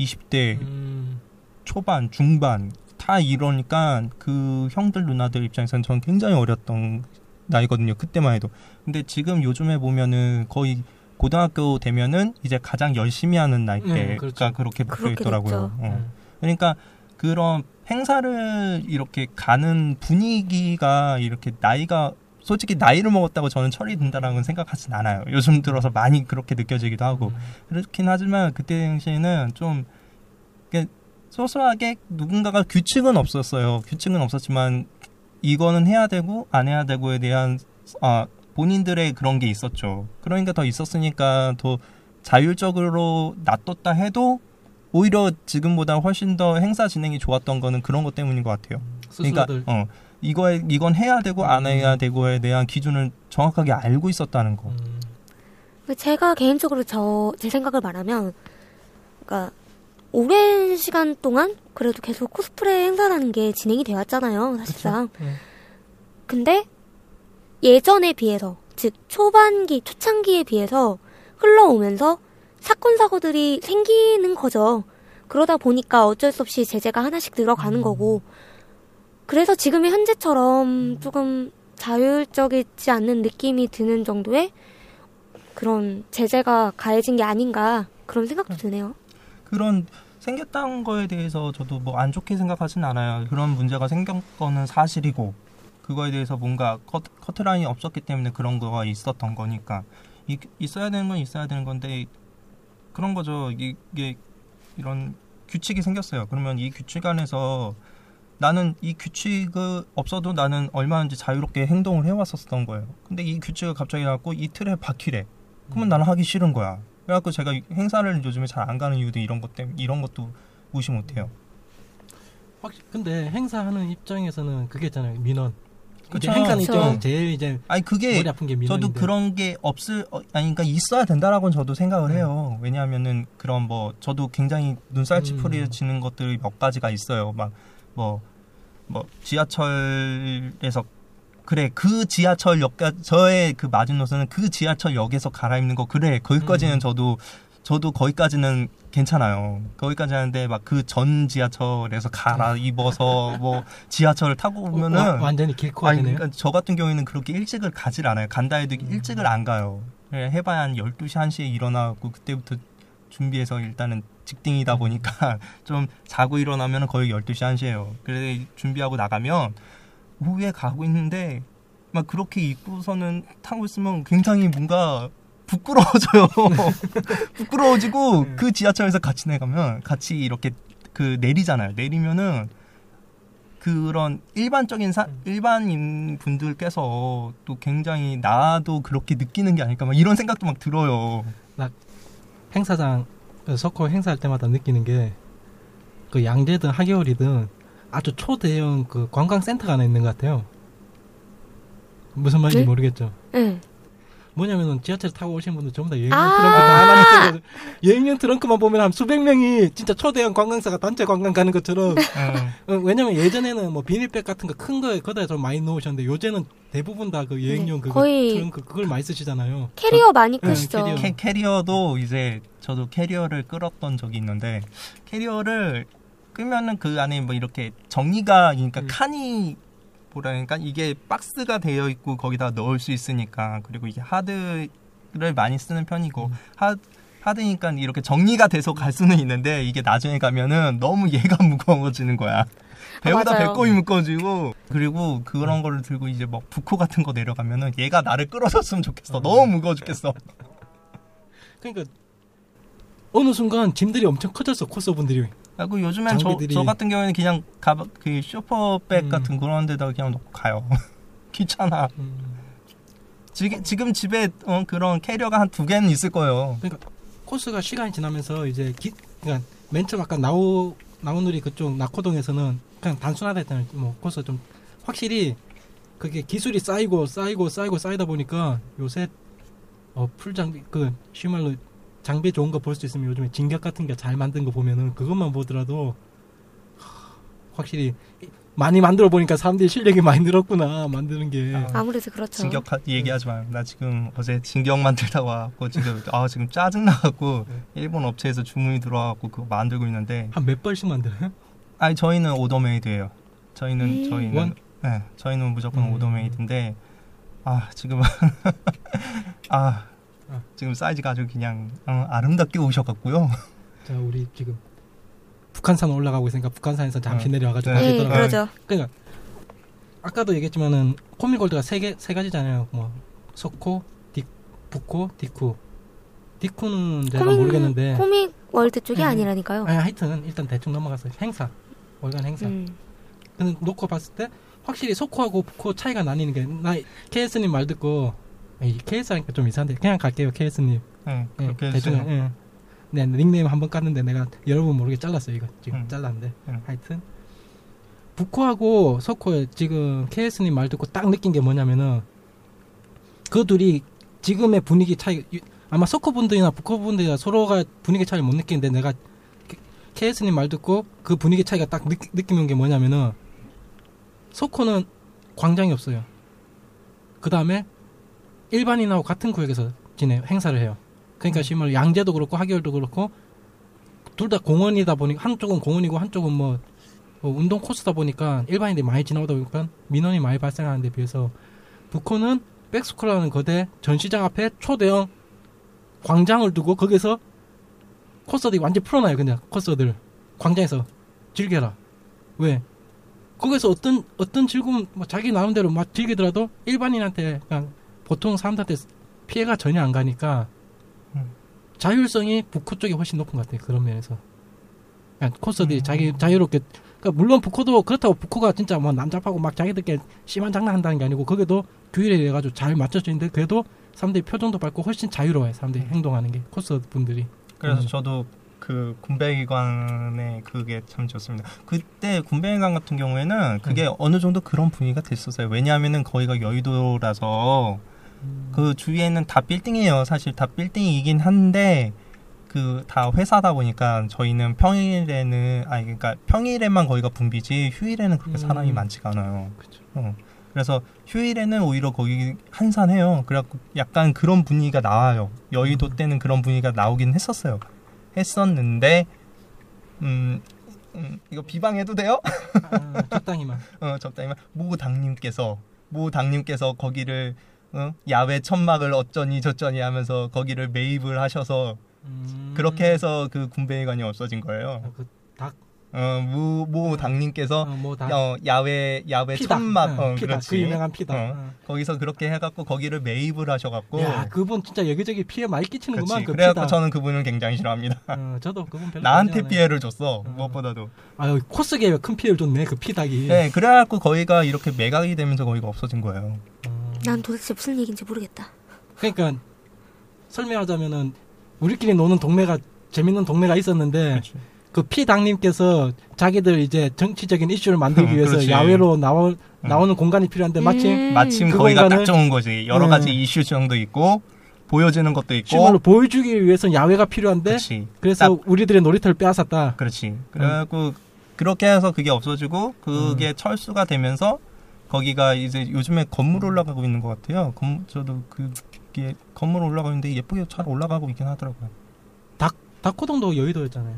S5: 20대
S3: 음,
S5: 초반, 중반 다 이러니까 그 형들 누나들 입장에서는 저는 굉장히 어렸던 나이거든요. 그때만 해도. 근데 지금 요즘에 보면은 거의 고등학교 되면은 이제 가장 열심히 하는 나이대가
S3: 네, 그렇죠.
S5: 그렇게 붙어
S4: 그렇게
S5: 있더라고요. 어.
S3: 음.
S5: 그러니까 그런 행사를 이렇게 가는 분위기가 이렇게 나이가 솔직히 나이를 먹었다고 저는 철이 든다라고 생각하진 않아요. 요즘 들어서 많이 그렇게 느껴지기도 하고
S3: 음.
S5: 그렇긴 하지만 그때 당시에는 좀 소소하게 누군가가 규칙은 없었어요. 규칙은 없었지만 이거는 해야 되고 안 해야 되고에 대한 아 본인들의 그런 게 있었죠. 그러니까 더 있었으니까 더 자율적으로 놔뒀다 해도 오히려 지금보다 훨씬 더 행사 진행이 좋았던 거는 그런 것 때문인 것 같아요. 그러니까
S3: 스스로들
S5: 어 이거에 이건 해야 되고 안 해야 되고에 대한 기준을 정확하게 알고 있었다는 거.
S3: 음,
S4: 제가 개인적으로 저 제 생각을 말하면 그러니까 오랜 시간 동안 그래도 계속 코스프레 행사라는 게 진행이 되어 왔잖아요, 사실상.
S3: 그쵸? 네.
S4: 근데 예전에 비해서 즉 초반기 초창기에 비해서 흘러오면서 사건 사고들이 생기는 거죠. 그러다 보니까 어쩔 수 없이 제재가 하나씩 늘어가는
S3: 음.
S4: 거고 그래서 지금의 현재처럼 조금 자율적이지 않는 느낌이 드는 정도의 그런 제재가 가해진 게 아닌가 그런 생각도 드네요.
S5: 그런 생겼다는 거에 대해서 저도 뭐 안 좋게 생각하진 않아요. 그런 문제가 생긴 거는 사실이고 그거에 대해서 뭔가 커, 커트라인이 없었기 때문에 그런 거가 있었던 거니까 이, 있어야 되는 건 있어야 되는 건데 그런 거죠. 이- 이게 이런 규칙이 생겼어요. 그러면 이 규칙 안에서 나는 이 규칙이 없어도 나는 얼마든지 자유롭게 행동을 해왔었던 거예요. 근데 이 규칙을 갑자기 나왔고 이 틀에 박히래. 그러면 나는 하기 싫은 거야. 그래갖고 제가 행사를 요즘에 잘 안 가는 이유도 이런 것 때문에 이런 것도 무시 못해요.
S3: 확실 근데 행사하는 입장에서는 그게 있잖아요 민원. 이제
S5: 그쵸.
S3: 행사는
S4: 그쵸.
S3: 제일 이제
S5: 아니 그게
S3: 머리 아픈 게 민원인데.
S5: 저도 그런 게 없을 어, 아니 그러니까 있어야 된다라고는 저도 생각을
S3: 네.
S5: 해요. 왜냐하면은 그런 뭐 저도 굉장히 눈살
S3: 음.
S5: 찌푸려지는 것들이 몇 가지가 있어요. 막뭐뭐 지하철에서 그래 그 지하철역까 저의 그 마지노선은 그 지하철역에서 갈아입는 거 그래 거기까지는
S3: 음.
S5: 저도 저도 거기까지는 괜찮아요. 거기까지 하는데 막 그 전 지하철에서 갈아 입어서 뭐 지하철을 타고 오면은
S3: 와- 완전히 길코가
S5: 아니,
S3: 되네요.
S5: 그러니까 저 같은 경우에는 그렇게 일찍을 가질 않아요. 간다 해도
S3: 음.
S5: 일찍을 안 가요. 그래, 해봐야 한 12시, 1시에 일어나고 그때부터 준비해서 일단은 직딩이다 보니까 좀 자고 일어나면 거의 12시, 1시예요. 그래서 준비하고 나가면 오후에 가고 있는데 막 그렇게 입고서는 타고 있으면 굉장히 뭔가 부끄러워져요. 부끄러워지고
S3: 네.
S5: 그 지하철에서 같이 내가면 같이 이렇게 그 내리잖아요. 내리면은 그런 일반적인 사,
S3: 음.
S5: 일반인 분들께서 또 굉장히 나도 그렇게 느끼는 게 아닐까 막 이런 생각도 막 들어요.
S3: 행사장 그 석호 행사할 때마다 느끼는 게 그 양재든 하계월이든 아주 초대형 그 관광센터가 하나 있는 것 같아요. 무슨 말인지
S4: 네?
S3: 모르겠죠.
S4: 응.
S3: 뭐냐면은 지하철 타고 오신 분들 전부 다 여행용
S4: 아.
S3: 트렁크 다 하나. 여행용 트렁크만 보면 한 수백 명이 진짜 초대형 관광사가 단체 관광 가는 것처럼
S5: 응.
S3: 어, 왜냐면 예전에는 뭐 비닐백 같은 거 큰 거에 거다 좀 많이 넣으셨는데 요새는 대부분 다 그 여행용
S4: 네,
S3: 그
S4: 거의
S3: 트렁크 그걸 많이 쓰시잖아요.
S4: 캐리어 많이
S3: 네,
S4: 끄시죠.
S3: 캐리어.
S5: 캐, 캐리어 도 이제 저도 캐리어를 끌었던 적이 있는데 캐리어를 끄면은 그 안에 뭐 이렇게 정리가 그러니까
S3: 음.
S5: 칸이 뭐라니까 이게 박스가 되어 있고 거기다 넣을 수 있으니까 그리고 이게 하드를 많이 쓰는 편이고
S3: 음.
S5: 하 하드니까 이렇게 정리가 돼서 갈 수는 있는데 이게 나중에 가면은 너무 얘가 무거워지는 거야. 배보다
S4: 맞아요.
S5: 배꼽이 무거워지고 그리고 그런 거를 들고 이제 막 부코 같은 거 내려가면은 얘가 나를 끌어줬으면 좋겠어. 너무 무거워 죽겠어.
S3: 그러니까 어느 순간 짐들이 엄청 커졌어 코스분들이.
S5: 하고 요즘엔 저,
S3: 장비들이-
S5: 저 같은 경우에는 그냥 가방 그 shopper bag
S3: 음.
S5: 같은 그런 데다가 그냥 놓고 가요. 귀찮아.
S3: 음.
S5: 지금 지금 집에 어, 그런 캐리어가 한 두 개는 있을 거예요.
S3: 코스가 시간이 지나면서 이제 기, 그러니까 맨 처음 아까 나우 나우누리 그쪽 낙호동에서는 그냥 단순하다했잖아요. 뭐 코스 좀 확실히 그게 기술이 쌓이고 쌓이고 쌓이고 쌓이다 보니까 요새 어 풀 장비 그 쉬운 말로 장비 좋은 거 볼 수 있으면 요즘에 진격 같은 게 잘 만든 거 보면은 그것만 보더라도 하, 확실히 이- 많이 만들어 보니까 사람들이 실력이 많이 늘었구나 만드는 게
S5: 아.
S4: 아무래도 그렇죠.
S5: 진격 하- 얘기하지 마요. 나 지금 어제 진격 만들다 와갖고 지금 아 지금 짜증 나갖고
S3: 네.
S5: 일본 업체에서 주문이 들어와갖고 그거 만들고 있는데
S3: 한 몇 벌씩 만들어요?
S5: 아니 저희는 order made예요. 저희는
S4: 음.
S5: 저희는
S3: 원?
S5: 네 저희는 무조건
S3: 음.
S5: order made인데 아 지금 아
S3: 아.
S5: 지금 사이즈가 아주 그냥 어, 아름답게 오셔갖고요.
S3: 자 우리 지금 북한산 올라가고 있으니까 북한산에서 잠시
S5: 어.
S3: 내려와가지고
S5: 네.
S3: 다시
S4: 네,
S3: 돌아가.
S4: 그러죠.
S3: 그러니까 아까도 얘기했지만은 코믹월드가 세개세 가지잖아요. 뭐 소코, 딕, 부코, 디쿠. 디쿠는 제가
S4: 코믹,
S3: 모르겠는데.
S4: 코믹 월드 쪽이
S3: 네.
S4: 아니라니까요.
S3: 아니, 하여튼 일단 대충 넘어갔어요. 행사, 월간 행사.
S4: 음.
S3: 근데 놓고 봤을 때 확실히 소코하고 부코 차이가 나뉘는 게나 KS님 말 듣고 이 KS 하니까 좀 이상한데 그냥 갈게요 KS님.
S5: 네,
S3: 예,
S5: 그렇게
S3: 대충
S5: 해주세요.
S3: 예. 네, 닉네임 한 번 깠는데 내가 여러분 모르게 잘랐어요 이거 지금
S5: 음.
S3: 잘랐는데
S5: 음.
S3: 하여튼 부코하고 서코의 지금 KS님 말 듣고 딱 느낀 게 뭐냐면은 그 둘이 지금의 분위기 차이 유- 아마 서코 분들이나 부코 분들이나 서로가 분위기 차이를 못 느끼는데 내가 KS님 말 듣고 그 분위기 차이가 딱 느, 느끼는 게 뭐냐면은 서코는 광장이 없어요. 그 다음에 일반인하고 같은 구역에서 지내 행사를 해요. 그러니까 심을 양재도 그렇고 하계월도 그렇고 둘 다 공원이다 보니까 한쪽은 공원이고 한쪽은 뭐, 뭐 운동 코스다 보니까 일반인들이 많이 지나오다 보니까 민원이 많이 발생하는 데 비해서 북코는 백스코라는 거대 전시장 앞에 초대형 광장을 두고 거기서 코스들이 완전 풀어놔요 그냥 코스들. 광장에서 즐겨라. 왜? 거기서 어떤 어떤 즐거움 뭐 자기 나름대로 막 즐기더라도 일반인한테 그냥 보통 사람들한테 피해가 전혀 안 가니까
S5: 음.
S3: 자율성이 북코 쪽이 훨씬 높은 것 같아요 그런 면에서 그냥 코스들이
S5: 음.
S3: 자기 자유롭게 그러니까 물론 북코도 그렇다고 북코가 진짜 뭐 남잡하고 막 자기들끼리 심한 장난한다는 게 아니고 거기도 규율에 해가지고 잘 맞춰져 있는데 그래도 사람들이 표정도 밝고 훨씬 자유로워요 사람들이 행동하는 게 코스 분들이
S5: 그래서
S3: 음.
S5: 저도 그 군배기관의 그게 참 좋습니다. 그때 군배기관 같은 경우에는 그게
S3: 음.
S5: 어느 정도 그런 분위기가 됐었어요. 왜냐하면은 거기가 여의도라서 그 주위에는 다 빌딩이에요. 사실 다 빌딩이긴 한데 그 다 회사다 보니까 저희는 평일에는 아니 그러니까 평일에만 거기가 붐비지 휴일에는 그렇게
S3: 음.
S5: 사람이 많지가 않아요.
S3: 그쵸.
S5: 어. 그래서 휴일에는 오히려 거기 한산해요. 그래갖고 약간 그런 분위기가 나와요. 여의도
S3: 음.
S5: 때는 그런 분위기가 나오긴 했었어요. 했었는데 음, 음, 이거 비방해도 돼요?
S3: 아, 적당히만
S5: 어, 적당히만 모 당님께서 모 당님께서 거기를 어? 야외 천막을 어쩌니 저쩌니 하면서 거기를 매입을 하셔서
S3: 음.
S5: 그렇게 해서 그 군배회관이 없어진 거예요.
S3: 아, 그 닭,
S5: 어, 무, 모 당님께서
S3: 어, 뭐 다.
S5: 어, 야외 야외
S3: 피다.
S5: 천막
S3: 응,
S5: 어,
S3: 피다.
S5: 그렇지.
S3: 그 유명한.
S5: 어,
S3: 응.
S5: 거기서 그렇게 해갖고 거기를 매입을 하셔갖고
S3: 야, 그분 진짜 여기저기 피해 많이 끼치는구만.
S5: 그 그래갖고
S3: 피다.
S5: 저는 그분을 굉장히 싫어합니다.
S3: 어, 저도 그분 별로
S5: 나한테. 피해를 줬어
S3: 음.
S5: 무엇보다도.
S3: 아유 코스계에 큰 피해를 줬네 그 피닭이.
S5: 네, 그래갖고 거기가 이렇게 매각이 되면서 거기가 없어진 거예요.
S3: 어,
S4: 난 도대체 무슨 얘기인지 모르겠다.
S3: 그러니까 설명하자면은 우리끼리 노는 동네가 재밌는 동네가 있었는데
S5: 그렇지.
S3: 그 피당님께서 자기들 이제 정치적인 이슈를 만들기
S5: 음,
S3: 위해서
S5: 그렇지.
S3: 야외로 나오, 나오는 공간이 필요한데 마침
S4: 음.
S5: 마침
S3: 그
S5: 거기가 딱
S3: 공간을-
S5: 좋은 거지. 여러
S3: 네.
S5: 가지 이슈 정도 있고 보여지는 것도 있고.
S3: 실물로 보여주기 위해서 야외가 필요한데
S5: 그렇지.
S3: 그래서
S5: 딱
S3: 우리들의 놀이터를 빼앗았다.
S5: 그렇지. 그래갖고 그렇게 해서 그게 없어지고 그게 철수가 되면서 거기가 이제 요즘에 건물 올라가고 있는 것 같아요. 건, 저도 그게 건물 올라가는데 예쁘게 잘 올라가고 있긴 하더라고요.
S3: 다코동도 여의도였잖아요.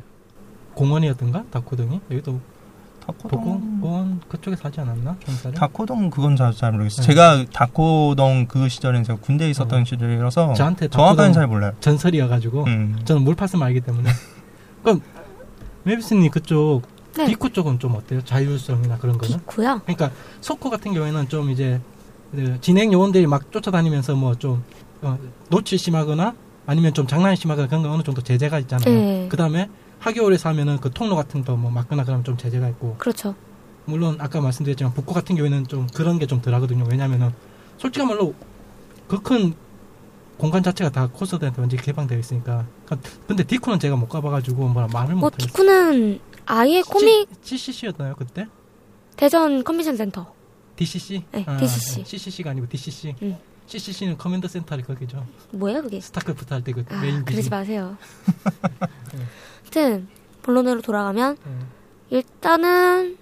S3: 공원이었던가? 다코동이? 여의도
S5: 다코동
S3: 복공원 그쪽에 사지 않았나? 경찰에?
S5: 다코동 그건 잘, 잘 모르겠어요.
S3: 네.
S5: 제가 다코동 그 시절엔 제가 군대에 있었던
S3: 어.
S5: 시절이라서
S3: 저한테
S5: 정확하게
S3: 다코동
S5: 잘 몰라요.
S3: 전설이어가지고
S5: 음.
S3: 저는 물파스 알기 때문에 그럼 메비스님 그쪽
S4: 네.
S3: 디쿠 쪽은 좀 어때요? 자율성이나 그런 거는?
S4: 디쿠요?
S3: 그러니까 소코 같은 경우에는 좀 이제 그 진행 요원들이 막 쫓아다니면서 뭐좀 어, 노출 심하거나 아니면 좀 장난이 심하거나 그런 거 어느 정도 제재가 있잖아요.
S4: 네.
S3: 그 다음에 하교월에서 하면은 그 통로 같은 거 뭐 막거나 그러면 좀 제재가 있고
S4: 그렇죠.
S3: 물론 아까 말씀드렸지만 북코 같은 경우에는 좀 그런 게 좀 덜하거든요. 왜냐면은 솔직히 말로 그 큰 공간 자체가 다 코스들한테 완전히 개방되어 있으니까. 그러니까 근데 디코는 제가 못 가봐가지고 뭐라 말을
S4: 뭐
S3: 못하겠어요.
S4: 디쿠는 아예 코믹
S3: CCC였나요 그때?
S4: 대전 컨벤션 센터.
S3: DCC?
S4: 네, DCC.
S3: CCC가 아니고 DCC.
S4: 응.
S3: CCC는 commander center를 거기죠.
S4: 뭐야 그게?
S3: 스타크래프트 할 때그
S4: 아,
S3: 메인
S4: 그러지. 마세요.
S3: 네.
S4: 하여튼 본론으로 돌아가면
S3: 네.
S4: 일단은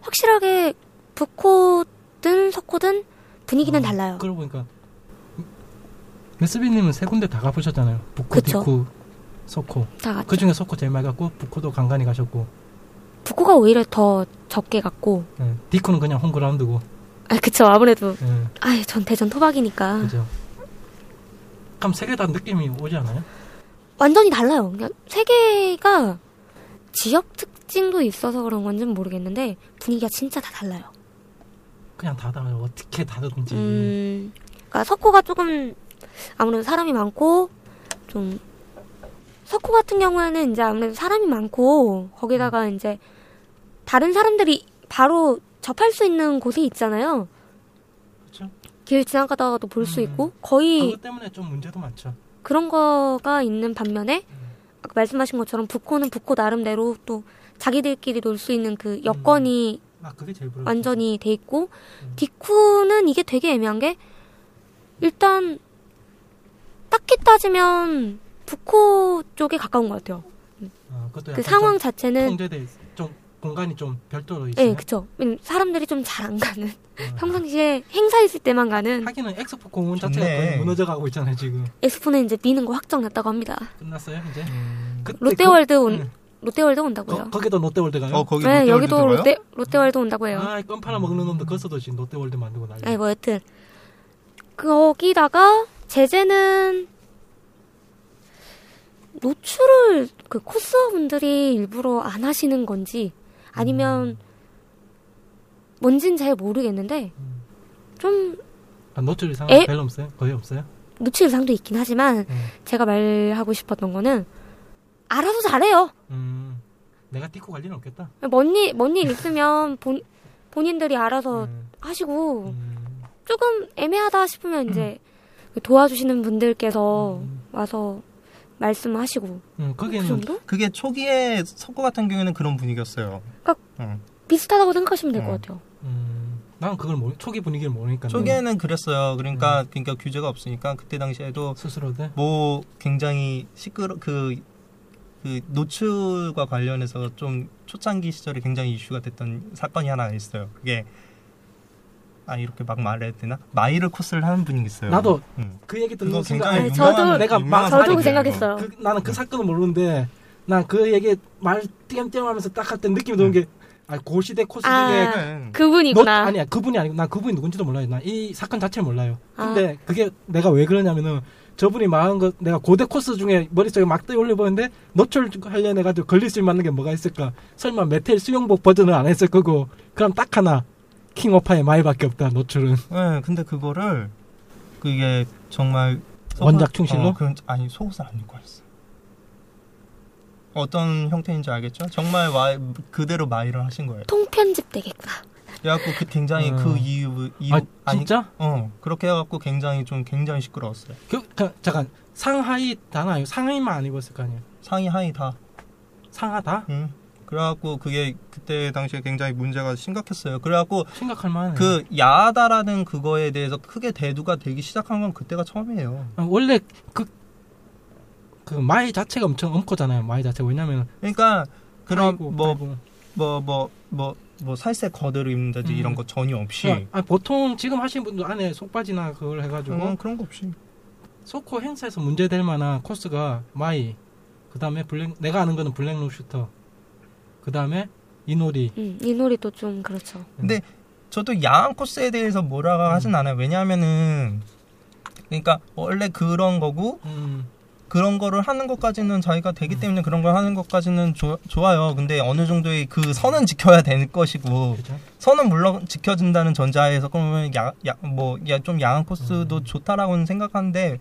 S4: 확실하게 북코든 서코든 분위기는
S3: 어,
S4: 달라요.
S3: 그러고 보니까 메스비님은 세 군데 다 가보셨잖아요. 북코. 디쿠, 소코.
S4: 다 같이.
S3: 그 중에 소코 제일 많이 갔고 북코도 간간히 가셨고
S4: 북코가 오히려 더 적게 갔고.
S3: 예, 디코는 그냥 홈그라운드고.
S4: 아 그쵸 아무래도
S3: 예,
S4: 아예 전 대전 토박이니까
S3: 그죠. 그럼 세 개 다 느낌이 오지 않아요?
S4: 완전히 달라요. 그냥 세 개가 지역 특징도 있어서 그런 건지는 모르겠는데 분위기가 진짜 다 달라요.
S3: 그냥 다 달라요. 어떻게 다르든지.
S4: 음, 그러니까 석호가 조금 아무래도 사람이 많고 좀 석호 같은 경우에는 이제 아무래도 사람이 많고 거기다가 이제 다른 사람들이 바로 접할 수 있는 곳이 있잖아요.
S3: 그렇죠.
S4: 길 지나가다가도 볼수
S3: 음.
S4: 있고 거의
S3: 그것 때문에 좀 문제도 많죠.
S4: 그런 거가 있는 반면에 아까 말씀하신 것처럼 북코는 북코 나름대로 또 자기들끼리 놀 수 있는 그 여건이
S3: 아 그게 제일 부러워.
S4: 완전히 돼 있고
S3: 음.
S4: 디쿠는 이게 되게 애매한 게 일단 딱히 따지면 북코 쪽에 가까운 것 같아요.
S3: 아, 그것도
S4: 그 상황
S3: 좀
S4: 자체는
S3: 통제돼 있, 좀 공간이 좀 별도로 있어요.
S4: 예, 그쵸. 왜냐면 사람들이 좀 잘 안 가는
S3: 어.
S4: 평상시에 행사 있을 때만 가는
S3: 하기는 엑스포 공원 자체가. 거의 무너져 가고 있잖아요 지금.
S4: 엑스포는 이제 미는 거 확정 났다고 합니다.
S3: 끝났어요 이제.
S5: 음.
S4: 롯데월드
S3: 그-
S4: 온
S3: 응.
S4: 롯데월드 온다고요.
S3: 거, 거기도 롯데월드 가요?
S5: 어 거기
S4: 네,
S5: 롯데월드
S4: 여기도
S5: 들어가요?
S4: 롯데 롯데월드 온다고 해요.
S3: 아, 껌 팔아 먹는 놈도 거기서도 지금 롯데월드 만들고 난리.
S4: 아니 뭐 여튼 거기다가 제재는 노출을 그 코스어분들이 일부러 안 하시는 건지 아니면 뭔진 잘 모르겠는데
S3: 음.
S4: 좀
S3: 아, 노출 의상
S4: 에?
S3: 별로 없어요? 거의 없어요?
S4: 노출 의상도 있긴 하지만
S3: 음.
S4: 제가 말하고 싶었던 거는 알아서 잘해요.
S3: 음, 내가 띠고 갈 일은 없겠다.
S4: 뭔일 뭔일 있으면 본 본인들이 알아서
S3: 음,
S4: 하시고
S3: 음,
S4: 조금 애매하다 싶으면 이제 그 도와주시는 분들께서
S3: 음,
S4: 와서 말씀하시고
S3: 음,
S4: 그
S3: 거기는
S4: 정도?
S5: 그게 초기에 석고 같은 경우에는 그런 분위기였어요.
S4: 그러니까
S5: 응.
S4: 비슷하다고 생각하시면 될것
S5: 음.
S4: 같아요.
S3: 음, 나는 그걸 모르, 초기 분위기를 모르니까
S5: 초기에는 그랬어요. 그러니까
S3: 음.
S5: 그러니까 규제가 없으니까 그때 당시에도
S3: 스스로들
S5: 뭐 굉장히 시끄러 그, 그 노출과 관련해서 좀 초창기 시절에 굉장히 이슈가 됐던 사건이 하나 있어요. 그게 아 이렇게 막 말해야 되나? 마이를 코스를 하는 분이 있어요.
S3: 나도
S5: 응.
S3: 그 얘기 듣는 순간
S5: 굉장히
S4: 아니, 저도-
S5: 유명한
S3: 내가
S5: 유명한
S3: 막-
S4: 저도. 그 생각했어요.
S3: 그, 나는 그 사건은 모르는데 난 그 얘기 말 띄엄띄엄하면서 딱 할 때 느낌이 드는 게 아, 고시대 코스 중에
S4: 아,
S5: 그래.
S4: 그분이구나.
S3: 노- 아니야 그분이 아니고 난 그분이 누군지도 몰라요. 난 이 사건 자체를 몰라요.
S4: 아.
S3: 근데 그게 내가 왜 그러냐면은 저분이 말한 거 내가 고대 코스 중에 머릿속에 막 떠올려 보는데 노출 하려는 해가지고 걸릴 수 있는 게 뭐가 있을까? 설마 메텔 수영복 버전을 안 했을 거고 그럼 딱 하나 킹 오파의 마이밖에 없다 노출은
S5: 네, 근데 그거를 그게 정말
S3: 원작 충실로?
S5: 어, 그런 아니 속옷을 안 입고 했어. 어떤 형태인지 알겠죠? 정말 마, 그대로 마이를 하신 거예요.
S4: 통편집 되겠구나.
S5: 그래갖고 그 굉장히
S3: 음.
S5: 그 이유 이유
S3: 아
S5: 아니,
S3: 진짜?
S5: 어 그렇게 해갖고 굉장히 좀 굉장히 시끄러웠어요.
S3: 그, 그, 잠깐 상의 하의 다나 상의 하의만 안 입었을 거 아니에요?
S5: 상의 하의 다.
S3: 상하 다?
S5: 응. 그래갖고 그게 그때 당시에 굉장히 문제가 심각했어요. 그래갖고
S3: 심각할 만하네.
S5: 그 야하다라는 그거에 대해서 크게 대두가 되기 시작한 건 그때가 처음이에요.
S3: 아, 원래 그, 그 마이 자체가 엄청 엄코잖아요. 마이 자체가 왜냐면
S5: 그러니까 그런
S3: 아이고,
S5: 뭐. 뭐 뭐 뭐 뭐 살색 거들을 입는다든지
S3: 음.
S5: 이런 거 전혀 없이
S3: 그러니까, 아, 보통 지금 하시는 분들 안에 속바지나 그걸 해가지고
S5: 어, 그런 거 없이
S3: 서코 행사에서 문제될 만한 코스가 마이 그 다음에 블랙 내가 아는 거는 블랙 록 슈터 그 다음에 이노리
S4: 음, 이노리도 좀 그렇죠.
S5: 근데 저도 야한 코스에 대해서 뭐라고 하진 않아요 왜냐하면은 그러니까 원래 그런 거고
S3: 음,
S5: 그런 거를 하는 것까지는 자기가 되기 때문에 그런 걸 하는 것까지는 조- 좋아요 근데 어느 정도의 그 선은 지켜야 될 것이고
S3: 그죠?
S5: 선은 물론 지켜준다는 전제에서 그러면 야야뭐좀 야한 코스도
S3: 음.
S5: 좋다라고는 생각하는데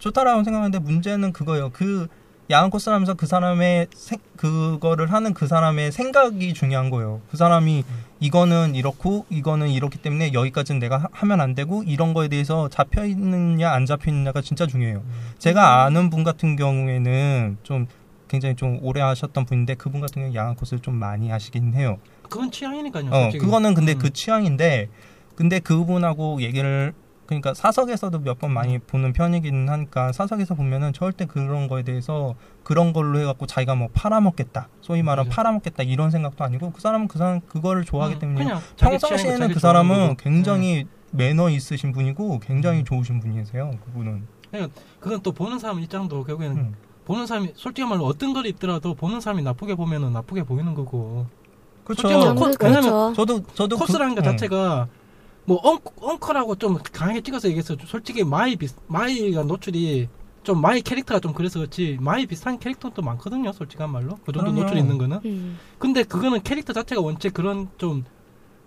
S5: 좋다라고 생각하는데 문제는 그거예요. 그 야한 코스라면서 그 사람의 생, 그거를 하는 그 사람의 생각이 중요한 거예요. 그 사람이
S3: 음.
S5: 이거는 이렇고 이거는 이렇기 때문에 여기까지는 내가 하- 하면 안 되고 이런 거에 대해서 잡혀 있느냐 안 잡혀 있느냐가 진짜 중요해요.
S3: 음.
S5: 제가 아는 분 같은 경우에는 좀 굉장히 좀 오래 하셨던 분인데 그분 같은 경우 는 야한 코스를 좀 많이 하시긴 해요.
S3: 그건 취향이니까요.
S5: 어,
S3: 솔직히.
S5: 그거는 근데
S3: 음.
S5: 그 취향인데, 근데 그분하고 얘기를, 그러니까 사석에서도 몇 번 많이 보는 편이긴 하니까, 사석에서 보면은 절대 그런 거에 대해서 그런 걸로 해갖고 자기가 뭐 팔아먹겠다. 소위 말하면
S3: 그죠.
S5: 팔아먹겠다. 이런 생각도 아니고, 그 사람은 그 사람, 그거를 좋아하기
S3: 음,
S5: 때문에. 평상시에는 그 사람은. 굉장히 매너 있으신 분이고, 굉장히
S3: 음.
S5: 좋으신 분이세요. 그분은.
S3: 네. 그건 또 보는 사람 입장도 결국에는
S5: 음.
S3: 보는 사람이 솔직히 말로 어떤 걸 입더라도 보는 사람이 나쁘게 보면은 나쁘게 보이는 거고
S5: 그렇죠.
S3: 코- 왜냐면
S4: 그렇죠.
S5: 저도, 저도.
S3: 코스라는
S5: 그,
S3: 것
S5: 어.
S3: 자체가 뭐 엉, 엉커 라고 좀 강하게 찍어서 얘기해서 솔직히 마이 비 마이가 노출이 좀 마이 캐릭터가 좀 그래서 그렇지 마이 비슷한 캐릭터도 많거든요 솔직한 말로 그 정도
S5: 그럼요.
S3: 노출이 있는 거는
S4: 음.
S3: 근데 그거는 캐릭터 자체가 원체 그런 좀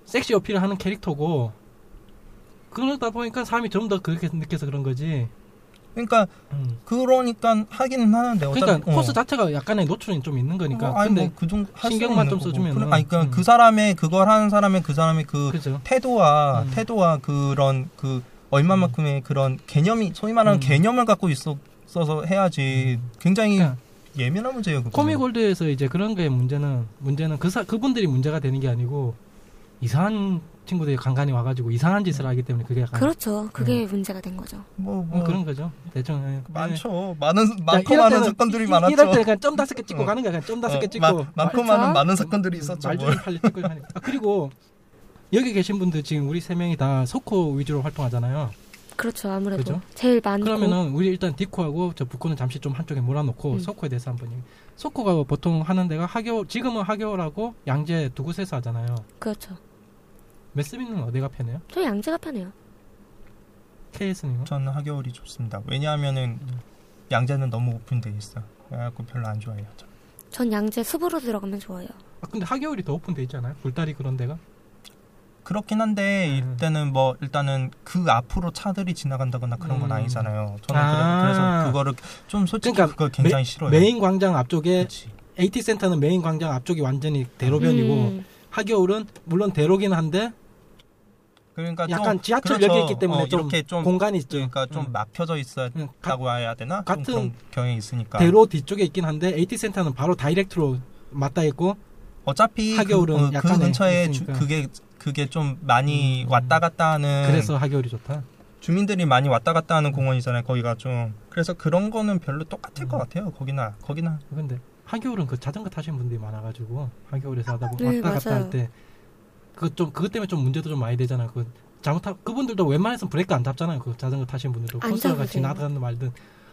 S3: 섹시 어필을 하는 캐릭터고 그러다 보니까 사람이 좀 더 그렇게 느껴서 그런 거지
S5: 그러니까,
S3: 음.
S5: 그러니까 하기는 하는데.
S3: 그러니까
S5: 어.
S3: 코스 자체가 약간의 노출이 좀 있는 거니까
S5: 어, 아니
S3: 근데
S5: 뭐 그 정도 할
S3: 신경만 좀. 써주면은.
S5: 그래, 아니 그러니까
S3: 음.
S5: 그 사람의 그걸 하는 사람의 그 사람의 그
S3: 그죠
S5: 태도와
S3: 음.
S5: 태도와 그런 그 얼마만큼의 그런 개념이 소위 말하는
S3: 음.
S5: 개념을 갖고 있어서 해야지 굉장히
S3: 그러니까
S5: 예민한 문제예요.
S3: 코미골드에서 이제 그런 거의 문제는 문제는 그 사, 그분들이 문제가 되는 게 아니고 이상한 친구들이 간간히 와가지고 이상한 짓을 하기 때문에 그게 약간
S4: 그렇죠. 그게 문제가 된 거죠.
S5: 뭐,
S3: 음,
S5: 뭐
S3: 그런 거죠 대충 예.
S5: 많죠. 많은
S3: 자,
S5: 많고 많은
S3: 때는
S5: 사건들이
S3: 이-
S5: 많았죠.
S3: 이럴 때 그냥 점 다섯 개 찍고
S5: 어.
S3: 가는 거야 그냥 점 다섯 개
S5: 어,
S3: 찍고
S5: 마- 많고
S4: 맞죠?
S5: 많은 많은 사건들이 있었죠.
S3: 말좀
S5: 뭘.
S3: 빨리 찍고 하니까 아, 그리고 여기 계신 분들 지금 우리 세 명이 다 소코 위주로 활동하잖아요
S4: 그렇죠. 아무래도
S3: 그죠?
S4: 제일 많고
S3: 그러면은 우리 일단 디코하고 저 부코는 잠시 좀 한쪽에 몰아놓고
S4: 음.
S3: 소코에 대해서 한번 얘기. 소코가 보통 하는 데가 하교 지금은 하교라고 양재 두 곳에서 하잖아요.
S4: 그렇죠.
S3: 메스비는 어디가 편해요?
S4: 저 양재가 편해요.
S3: KS는
S5: 저는 학여울이 좋습니다. 왜냐하면은 양재는 너무 오픈돼 있어. 그래갖고 별로 안 좋아해요. 저.
S4: 전 양재 숲으로 들어가면 좋아요.
S3: 아 근데 학여울이 더 오픈돼 있잖아요. 굴다리 그런 데가.
S5: 그렇긴 한데
S3: 음.
S5: 이때는 뭐 일단은 그 앞으로 차들이 지나간다거나 그런 건
S3: 음.
S5: 아니잖아요. 저는
S3: 아.
S5: 그래, 서 그거를 좀 솔직히
S3: 그러니까
S5: 그걸 굉장히 싫어요.
S3: 메인 광장 앞쪽에
S5: 그치.
S3: AT 센터는 메인 광장 앞쪽이 완전히 대로변이고
S4: 음,
S3: 학여울은 물론 대로긴 한데
S5: 그러니까
S3: 약간
S5: 좀,
S3: 지하철역이
S5: 그렇죠.
S3: 있기 때문에
S5: 어,
S3: 좀
S5: 이렇게 좀
S3: 공간이 있죠.
S5: 그러니까 좀
S3: 음.
S5: 막혀져 있었다고
S3: 음, 가-
S5: 해야 되나?
S3: 같은
S5: 경향이 있으니까.
S3: 대로 뒤쪽에 있긴 한데 AT 센터는 바로 다이렉트로 맞닿아 있고
S5: 어차피
S3: 하겨울은
S5: 그, 어, 그 근처에 주. 그게 그게 좀 많이
S3: 음.
S5: 왔다 갔다 하는
S3: 그래서 하교울이 좋다.
S5: 주민들이 많이 왔다 갔다 하는 공원이잖아요. 거기가 좀 그래서 그런 거는 별로 똑같을
S3: 음.
S5: 것 같아요. 거기나 거기나
S3: 근데 하교울은 그 자전거 타시는 분들이 많아가지고 하교울에서 하다 보면
S4: 네,
S3: 왔다 갔다. 할 때 그거 좀 그것 때문에 좀 문제도 좀 많이 되잖아요. 그 잘못하 그분들도 웬만해서는 브레이크 안 잡잖아요. 그 자전거 타시는 분들도
S4: 안
S3: 코스가. 지나가는 말든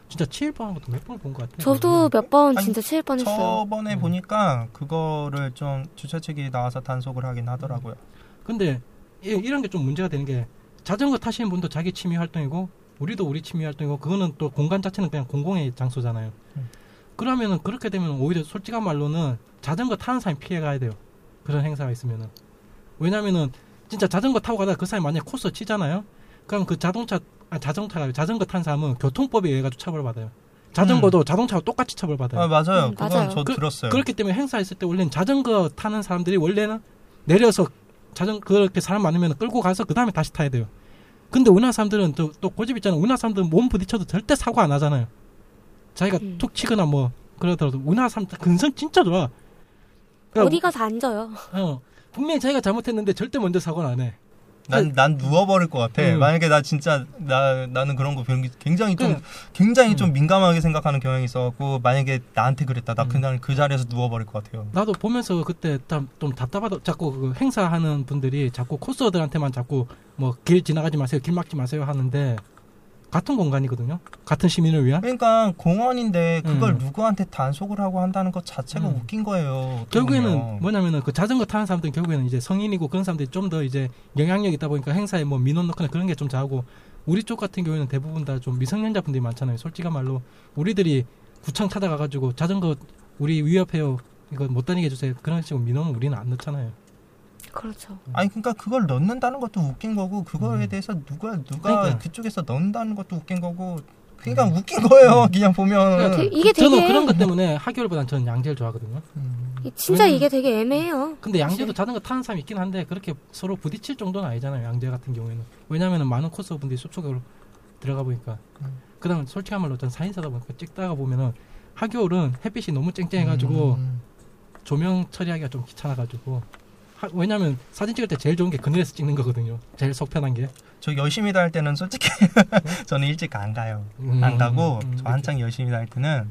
S3: 진짜 치일 뻔한 것도 몇 번을 본것 같아요.
S4: 저도 몇 번 진짜 칠 뻔했어요.
S5: 저번에
S3: 음.
S5: 보니까 그거를 좀 주최 측이 나와서 단속을 하긴 하더라고요.
S3: 근데 이- 이런 게 좀 문제가 되는 게 자전거 타시는 분도 자기 취미 활동이고 우리도 우리 취미 활동이고 그거는 또 공간 자체는 그냥 공공의 장소잖아요.
S5: 음.
S3: 그러면은 그렇게 되면 오히려 솔직한 말로는 자전거 타는 사람이 피해 가야 돼요. 그런 행사가 있으면은. 왜냐면은 진짜 자전거 타고 가다가 그 사람이 만약에 코스 치잖아요. 그럼 그 자동차 아 자동차가 자전거 탄 사람은 교통법에 의해 가지고 처벌 받아요. 자전거도 자동차와 똑같이 처벌 받아요.
S5: 아, 맞아요.
S4: 음,
S5: 그건
S4: 맞아요.
S5: 저
S3: 그-
S5: 들었어요.
S3: 그 렇기 때문에 행사했을 때 원래는 자전거 타는 사람들이 원래는 내려서 자전 그렇게 사람 많으면 끌고 가서 그 다음에 다시 타야 돼요. 근데 우리나라 사람들은 또, 또 고집 있잖아요. 우리나라 사람들은 몸 부딪혀도 절대 사고 안 하잖아요. 자기가
S4: 음.
S3: 툭 치거나 뭐 그러더라도 우리나라 사람들 근성 진짜 좋아. 그러니까
S4: 어디 가서 앉아요.
S3: 어, 분명히 자기가 잘못했는데 절대 먼저 사고는 안 해.
S5: 난, 난 누워버릴 것 같아.
S3: 음.
S5: 만약에 나 진짜, 나, 나는 그런 거 굉장히- 굉장히 좀,
S3: 음.
S5: 굉장히 좀
S3: 음.
S5: 민감하게 생각하는 경향이 있어갖고, 만약에 나한테 그랬다. 나
S3: 음.
S5: 그냥 그 자리에서 누워버릴 것 같아요.
S3: 나도 보면서 그때 참 좀 답답하다. 자꾸 그 행사하는 분들이 자꾸 코스어들한테만 자꾸 뭐 길 지나가지 마세요, 길 막지 마세요 하는데 같은 공간이거든요. 같은 시민을 위한.
S5: 그러니까 공원인데 그걸
S3: 음.
S5: 누구한테 단속을 하고 한다는 것 자체가
S3: 음.
S5: 웃긴 거예요.
S3: 결국에는
S5: 보면.
S3: 뭐냐면은 그 자전거 타는 사람들은 결국에는 이제 성인이고 그런 사람들이 좀 더 이제 영향력 있다 보니까 행사에 뭐 민원 넣거나 그런 게 좀 잘하고 우리 쪽 같은 경우에는 대부분 다 좀 미성년자 분들이 많잖아요. 솔직한 말로 우리들이 구청 찾아가가지고 자전거 우리 위협해요. 이거 못 다니게 해주세요. 그런 식으로 민원은 우리는 안 넣잖아요.
S4: 그렇죠.
S5: 아니 그러니까 그걸 넣는다는 것도 웃긴 거고 그거에
S3: 음.
S5: 대해서 누가 누가
S3: 그러니까.
S5: 그쪽에서 넣는다는 것도 웃긴 거고 그러니까 웃긴 거예요. 그냥 보면.
S4: 되- 이게
S3: 저는
S4: 되게
S3: 그런 것 때문에 하교일보다는 저는 양재를 좋아하거든요.
S5: 음.
S4: 진짜
S3: 왜냐면-
S4: 이게 되게 애매해요.
S3: 근데 양재도 자전거 타는 사람이 있긴 한데 그렇게 서로 부딪힐 정도는 아니잖아요. 양재 같은 경우에는. 왜냐하면 많은 코스분들이 숲속으로 들어가 보니까.
S5: 음.
S3: 그다음 솔직한 말로 전 사인사다 보니까 찍다가 보면은 하교울은 햇빛이 너무 쨍쨍해가지고
S5: 음.
S3: 조명 처리하기가 좀 귀찮아가지고. 하- 왜냐면 사진 찍을 때 제일 좋은 게 그늘에서 찍는 거거든요. 제일 속편한 게.
S5: 저 열심히 다 할 때는 솔직히 저는 일찍 안 가요.
S3: 음,
S5: 안 가고
S3: 음, 음,
S5: 저 한창 열심히 다 할 때는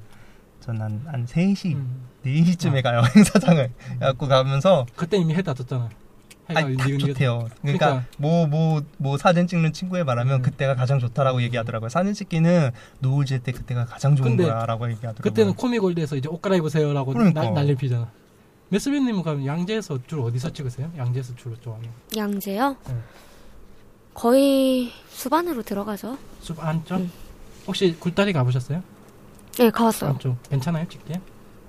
S5: 저는 한 3시,
S3: 음.
S5: 4시쯤에
S3: 아.
S5: 가요. 행사장을. 갖고 가면서
S3: 그때 이미 해다 졌잖아. 해가
S5: 아니 딱
S3: 니은니은.
S5: 좋대요. 그러니까
S3: 그러니까.
S5: 뭐뭐뭐 사진 찍는 친구에 말하면
S3: 음.
S5: 그때가 가장 좋다라고 얘기하더라고요. 사진 찍기는 노을 질때 그때가 가장 좋은 거야라고 얘기하더라고요.
S3: 그때는 코미골드에서 이제 옷 갈아입으세요라고
S5: 그러니까.
S3: 날- 난리를 피잖아. 메스비님은 그럼 양재에서 주로 어디서 찍으세요? 양재에서 주로 좋아하는
S4: 양재요?
S3: 네.
S4: 거의 수반으로 들어가죠.
S3: 숲 안쪽?
S4: 음.
S3: 혹시 굴다리 가보셨어요?
S4: 네, 가봤어요.
S3: 안쪽 괜찮아요 찍기에?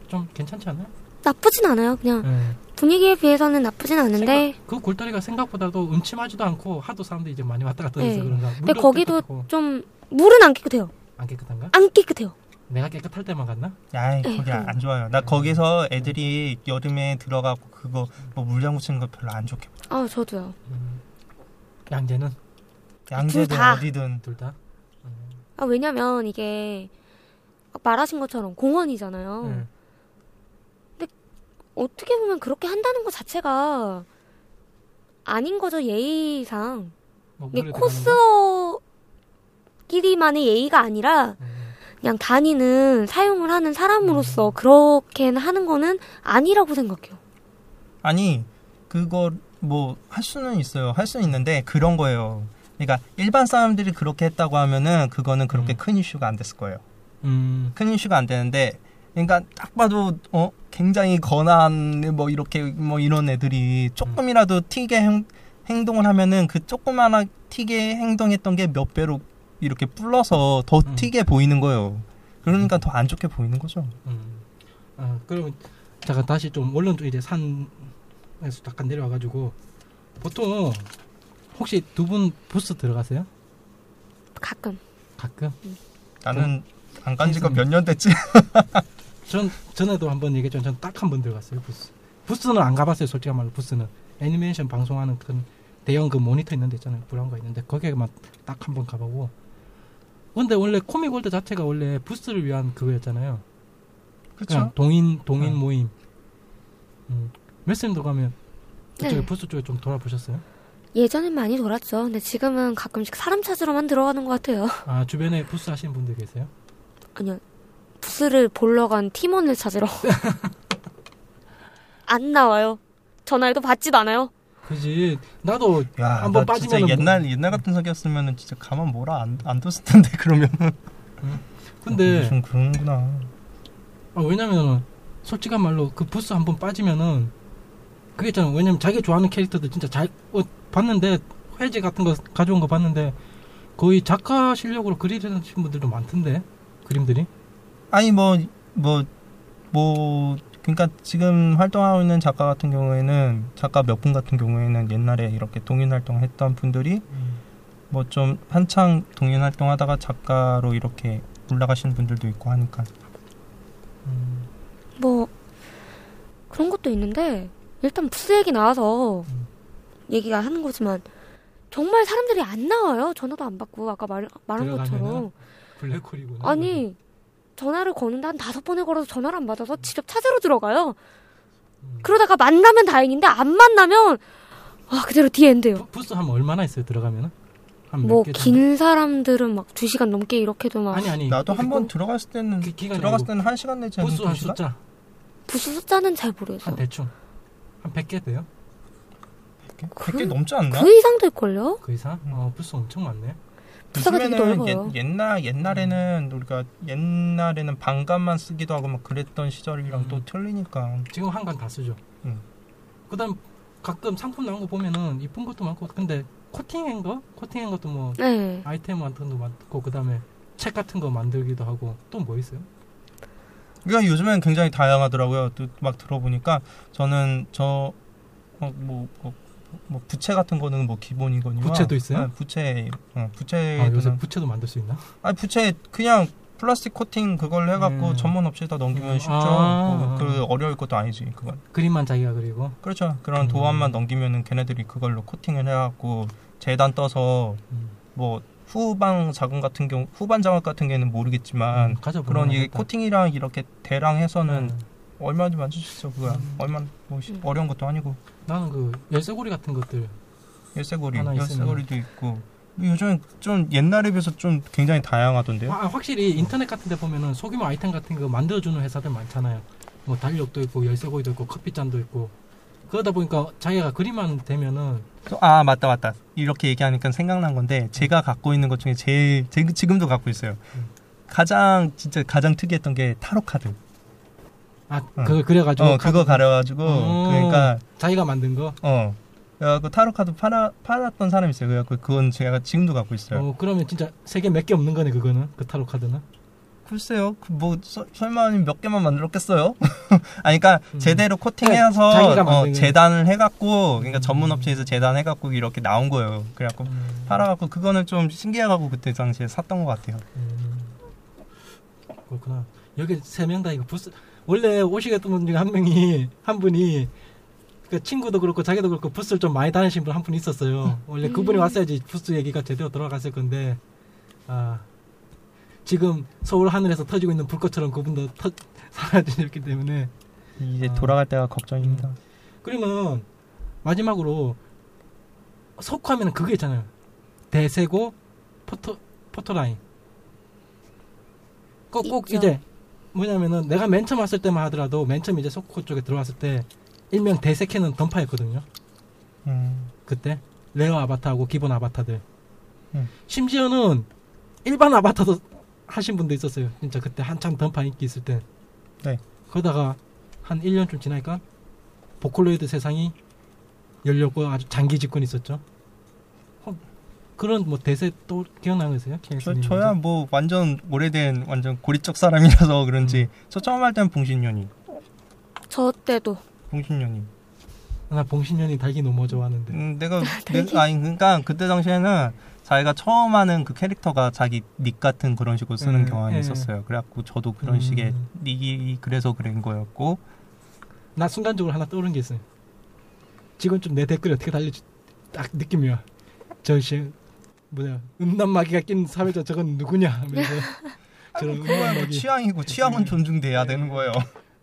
S3: 좀 괜찮지 않아요?
S4: 나쁘진 않아요. 그냥
S3: 네.
S4: 분위기에 비해서는 나쁘진 않은데
S3: 그 굴다리가 생각보다도 음침하지도 않고 하도 사람들이 이제 많이 왔다 갔다 해서
S4: 네.
S3: 그런가.
S4: 근데 거기도
S3: 깨끗하고.
S4: 좀 물은 안 깨끗해요.
S3: 안 깨끗한가?
S4: 안 깨끗해요.
S3: 내가 깨끗할 때만 갔나?
S4: 에이,
S5: 거기
S4: 그-
S5: 안 좋아요. 나 거기서 애들이 여름에 들어가고 그거 뭐 물장구 치는 거 별로 안 좋게. 봐.
S4: 아, 저도요.
S3: 음. 양재는
S5: 양재든
S4: 둘 다.
S5: 어디든
S3: 둘 다. 음.
S4: 아, 왜냐면 이게 말하신 것처럼 공원이잖아요.
S3: 네.
S4: 어떻게 보면 그렇게 한다는 것 자체가 아닌 거죠, 예의상.
S3: 뭐?
S4: 코스끼리만의 예의가 아니라
S3: 음.
S4: 그냥 다니는 사용을 하는
S3: 음.
S4: 사람으로서 그렇게 하는 거는 아니라고 생각해요.
S5: 아니 그거 뭐 할 수는 있어요. 할 수는 있는데 그런 거예요. 그러니까 일반 사람들이 그렇게 했다고 하면은 그거는 그렇게
S3: 음.
S5: 큰 이슈가 안 됐을 거예요.
S3: 음.
S5: 큰 이슈가 안 되는데 그러니까 딱 봐도 어 굉장히 건한 뭐 이렇게 뭐 이런 애들이 조금이라도 튀게 행, 행동을 하면은 그 조그마나 튀게 행동했던 게 몇 배로 이렇게 불러서 더
S3: 음.
S5: 튀게 보이는 거예요. 그러니까 더안 좋게 보이는 거죠.
S3: 음. 아, 그러면 잠깐 다시 좀 원론 좀 이제 산에서 잠깐 내려와 가지고 보통 혹시 두 분 부스 들어가세요?
S4: 가끔.
S3: 가끔?
S5: 나는 안 간 지가
S3: 음.
S5: 몇년 됐지.
S3: 전 전에도 한번 얘기했지만 전 딱 한 번 들어갔어요 부스. 부스는 안 가봤어요 솔직한 말로 부스는 애니메이션 방송하는 그 대형 그 모니터 있는 데 있잖아요 브라운 거 있는데 거기에만 딱 한 번 가보고. 근데 원래 코미골드 자체가 원래 부스를 위한 그거였잖아요.
S5: 그렇죠.
S3: 동인 동인
S5: 음.
S3: 모임. 음. 메스님도 가면 그쪽에
S4: 네.
S3: 부스 쪽에 좀 돌아보셨어요?
S4: 예전엔 많이 돌았죠. 근데 지금은 가끔씩 사람 찾으러만 들어가는 것 같아요.
S3: 아 주변에 부스 하시는 분들 계세요?
S4: 아니요. 부스를 보러 간 팀원을 찾으러. 안 나와요. 전화해도 받지도 않아요.
S3: 그지 나도
S5: 야,
S3: 한번
S5: 나 진짜
S3: 빠지면은 뭐-
S5: 옛날 옛날 같은 석이었으면은 진짜 가만 뭐라 안, 안 뒀을 텐데 그러면은.
S3: 근데
S5: 좀 그런구나.
S3: 아, 왜냐면은 솔직한 말로 그 부스 한번 빠지면은 그게 있잖아 왜냐면 자기 좋아하는 캐릭터들 진짜 잘 어, 봤는데 회지 같은 거 가져온 거 봤는데 거의 작가 실력으로 그리시는 분들도 많던데 그림들이.
S5: 아니 뭐 뭐 뭐 그러니까 지금 활동하고 있는 작가 같은 경우에는 작가 몇 분 같은 경우에는 옛날에 이렇게 동인 활동했던 분들이 뭐좀 한창 동인 활동하다가 작가로 이렇게 올라가시는 분들도 있고 하니까
S3: 음,
S4: 뭐 그런 것도 있는데 일단 부스 얘기 나와서
S3: 음.
S4: 얘기가 하는 거지만 정말 사람들이 안 나와요. 전화도 안 받고 아까 말, 말한 것처럼
S3: 블랙홀이구나.
S4: 아니 전화를 거는데 한 다섯 번에 걸어서 전화를 안 받아서 직접 찾으러 들어가요.
S3: 음.
S4: 그러다가 만나면 다행인데 안 만나면 아 그대로 the end요.
S3: 부- 부스 하면 얼마나 있어요 들어가면은? 한몇뭐개 정도?
S4: 긴 사람들은 막 두 시간 넘게 이렇게도 막
S3: 아니 아니.
S5: 나도
S3: 한번꼭
S5: 들어갔을 때는
S3: 기- 기간이
S5: 들어갔을 때는 한 시간 내지
S3: 부스 한? 숫자
S4: 부스 숫자는 잘 모르겠어.
S3: 한 대충 한 100개 돼요?
S5: 100개?
S4: 그-
S5: 100개 넘지 않나?
S4: 그 이상 될걸요?
S3: 그 이상?
S5: 음.
S3: 어 부스 엄청 많네.
S4: 부스가 되게
S5: 요즘에는
S4: 넓어요.
S5: 옛, 옛날 옛날에는 우리가 옛날에는 반감만 쓰기도 하고 막 그랬던 시절이랑
S3: 음.
S5: 또 틀리니까
S3: 지금 한간 다 쓰죠.
S5: 음.
S3: 그다음 가끔 상품 나온 거 보면은 이쁜 것도 많고 근데 코팅한 거 코팅한 것도 뭐
S4: 네.
S3: 아이템 같은 것도 많고 그다음에 책 같은 거 만들기도 하고 또 뭐 있어요?
S5: 그러니까 요즘엔 굉장히 다양하더라고요. 또 막 들어보니까 저는 저 어, 뭐, 뭐, 뭐 부채 같은 거는 뭐 기본이거든요.
S3: 부채도 있어요?
S5: 네, 부채, 어,
S3: 아,
S5: 부채.
S3: 요새 부채도 만들 수 있나?
S5: 아 부채 그냥 플라스틱 코팅 그걸 해갖고
S3: 음.
S5: 전문 업체에다 넘기면
S3: 음.
S5: 쉽죠.
S3: 아.
S5: 뭐, 그 어려울 것도 아니지 그건.
S3: 그림만 자기가 그리고
S5: 그렇죠. 그런
S3: 음.
S5: 도안만 넘기면은 걔네들이 그걸로 코팅을 해갖고 재단 떠서
S3: 음.
S5: 뭐 후방 자금 같은 경우 후반 작업 같은 경우는 모르겠지만
S3: 음,
S5: 그런
S3: 알겠다.
S5: 코팅이랑 이렇게 대랑 해서는
S3: 음.
S5: 얼마든지 만들 수 있어 그거야.
S3: 음.
S5: 얼마 뭐 시-
S4: 음.
S5: 어려운 것도 아니고
S3: 나는 그 열쇠고리 같은 것들
S5: 열쇠고리, 열쇠고리도 있고 요즘 좀 옛날에 비해서 좀 굉장히 다양하던데요.
S3: 아, 확실히 인터넷 같은 데 보면은 소규모 아이템 같은 거 만들어 주는 회사들 많잖아요. 뭐 달력도 있고 열쇠고리도 있고 커피잔도 있고 그러다 보니까 자기가 그림만 되면은
S5: 또- 아 맞다 맞다 이렇게 얘기하니까 생각난 건데 제가 갖고 있는 것 중에 제일 제, 지금도 갖고 있어요.
S3: 음.
S5: 가장 진짜 가장 특이했던 게 타로 카드.
S3: 아
S5: 응.
S3: 그걸 그래가지고
S5: 어 그거 가려가지고
S3: 어.
S5: 그러니까
S3: 자기가 만든 거.
S5: 어 그래갖고 타로 카드 팔아 팔았던 사람이 있어요. 그래갖고 그건 제가 지금도 갖고 있어요.
S3: 어 그러면 진짜 세계 몇 개 없는 거네 그거는 그 타로 카드는.
S5: 글쎄요, 그뭐 설마 몇 개만 만들었겠어요? 아니, 그러니까
S3: 음.
S5: 제대로 코팅해서
S3: 자기가
S5: 어, 재단을 해갖고, 그러니까
S3: 음.
S5: 전문 업체에서 재단해갖고 이렇게 나온 거예요. 그래갖고
S3: 음.
S5: 팔아갖고 그거는 좀 신기해갖고 그때 당시에 샀던 것 같아요.
S3: 음. 그렇구나. 여기 세 명 다 이거 부스 원래 오시겠던 분 중에 한 명이 한 분이 그 친구도 그렇고 자기도 그렇고 부스를 좀 많이 다니신 분 한 분 있었어요. 원래 그분이
S4: 음.
S3: 왔어야지 부스 얘기가 제대로 돌아갔을 건데 아 지금 서울 하늘에서 터지고 있는 불꽃처럼 그분도 터, 사라지셨기 때문에
S5: 이제
S3: 아.
S5: 돌아갈 때가 걱정입니다.
S3: 그러면 마지막으로 서코 하면 그게 있잖아요. 대세고 포토 포토라인. 꼭, 꼭. 이제 뭐냐면은 내가 맨 처음 왔을 때만 하더라도 맨 처음 이제 서코 쪽에 들어왔을 때 일명 대세캐는 던파였거든요.
S5: 음,
S3: 그때 레어 아바타하고 기본 아바타들.
S5: 음.
S3: 심지어는 일반 아바타도 하신 분도 있었어요. 진짜 그때 한참 던파 인기 있을 때.
S5: 네.
S3: 그러다가 한 1년쯤 지나니까 보컬로이드 세상이 열렸고 아주 장기 집권이 있었죠. 어, 그런 뭐 대세 또 기억나는 거 있어요?
S5: 저, 저야 뭐 완전 오래된 완전 고리적 사람이라서 그런지
S3: 음.
S5: 저 처음 할 때는 봉신년이,
S4: 저 때도
S5: 봉신년이.
S3: 나 봉신년이 달기 너무 좋아하는데.
S5: 음, 내가, 내가 아니 그러니까 그때 당시에는 자기가 처음 하는 그 캐릭터가 자기 닉 같은 그런 식으로 쓰는
S3: 음,
S5: 경향이
S3: 예.
S5: 있었어요. 그래갖고 저도 그런
S3: 음.
S5: 식의 닉이 그래서 그런 거였고
S3: 나 순간적으로 하나 떠오른 게 있어요. 지금 좀 내 댓글이 어떻게 달릴지 딱 느낌이야. 저씨 뭐냐 음란마귀가 낀 사회자 저건 누구냐 하면서 저런 음란마귀.
S5: 취향이고 취향은 존중돼야 되는 거예요.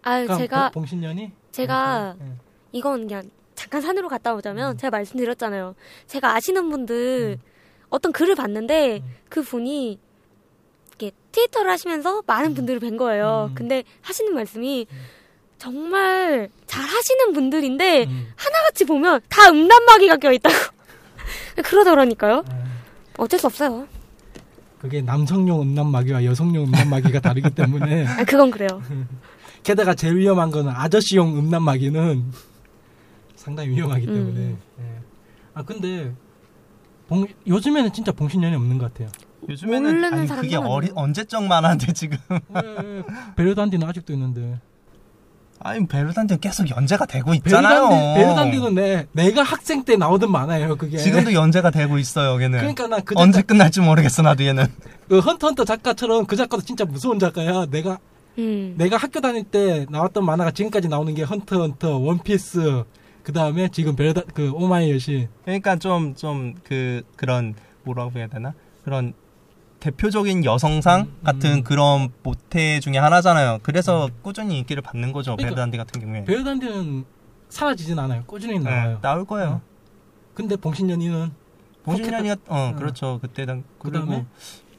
S4: 아
S3: 그러니까
S4: 제가
S3: 봉- 봉신년이
S4: 제가
S3: 예, 예.
S4: 이건 그냥 잠깐 산으로 갔다 오자면
S3: 음.
S4: 제가 말씀드렸잖아요. 제가 아시는 분들
S3: 음.
S4: 어떤 글을 봤는데
S3: 음.
S4: 그 분이 이렇게 트위터를 하시면서 많은 분들을 뵌 거예요.
S3: 음.
S4: 근데 하시는 말씀이
S3: 음.
S4: 정말 잘 하시는 분들인데
S3: 음.
S4: 하나같이 보면 다 음란마귀가 껴있다고 그러더라니까요.
S3: 예.
S4: 어쩔 수 없어요.
S3: 그게 남성용 음란마귀와 여성용 음란마귀가 다르기 때문에
S4: 아, 그건 그래요.
S3: 게다가 제일 위험한 거는 아저씨용 음란마귀는 상당히 위험하기
S4: 음.
S3: 때문에. 예. 아 근데 봉, 요즘에는 진짜 봉신연의 없는 것 같아요.
S5: 요즘에는 아니 그게 어리. 언제적 만한데 지금
S3: 왜, 베르단디는 아직도 있는데.
S5: 아니 베르단디 계속 연재가 되고 있잖아요.
S3: 베르단디, 베르단디는 내, 내가 학생 때 나오던 만화예요, 그게.
S5: 지금도 연재가 되고 있어요. 얘는
S3: 그러니까 나 그
S5: 언제
S3: 작가,
S5: 끝날지 모르겠어 나도 얘는.
S3: 그 헌터 헌터 작가처럼 그 작가도 진짜 무서운 작가야. 내가
S4: 음.
S3: 내가 학교 다닐 때 나왔던 만화가 지금까지 나오는 게 헌터 헌터, 원피스, 그 다음에 지금 베르다 그 오마이 여신.
S5: 그러니까 좀 좀 그 그런 뭐라고 해야 되나 그런 대표적인 여성상
S3: 음,
S5: 같은
S3: 음.
S5: 그런 모에 중에 하나잖아요. 그래서 꾸준히 인기를 받는 거죠.
S3: 그러니까
S5: 베르단디 같은 경우에.
S3: 베르단디는 사라지진 않아요. 꾸준히
S5: 네,
S3: 나와요.
S5: 나올 거예요.
S3: 근데 봉신연의는
S5: 봉신연의가 어
S3: 어.
S5: 그렇죠 그때 당
S3: 그
S5: 그리고
S3: 다음에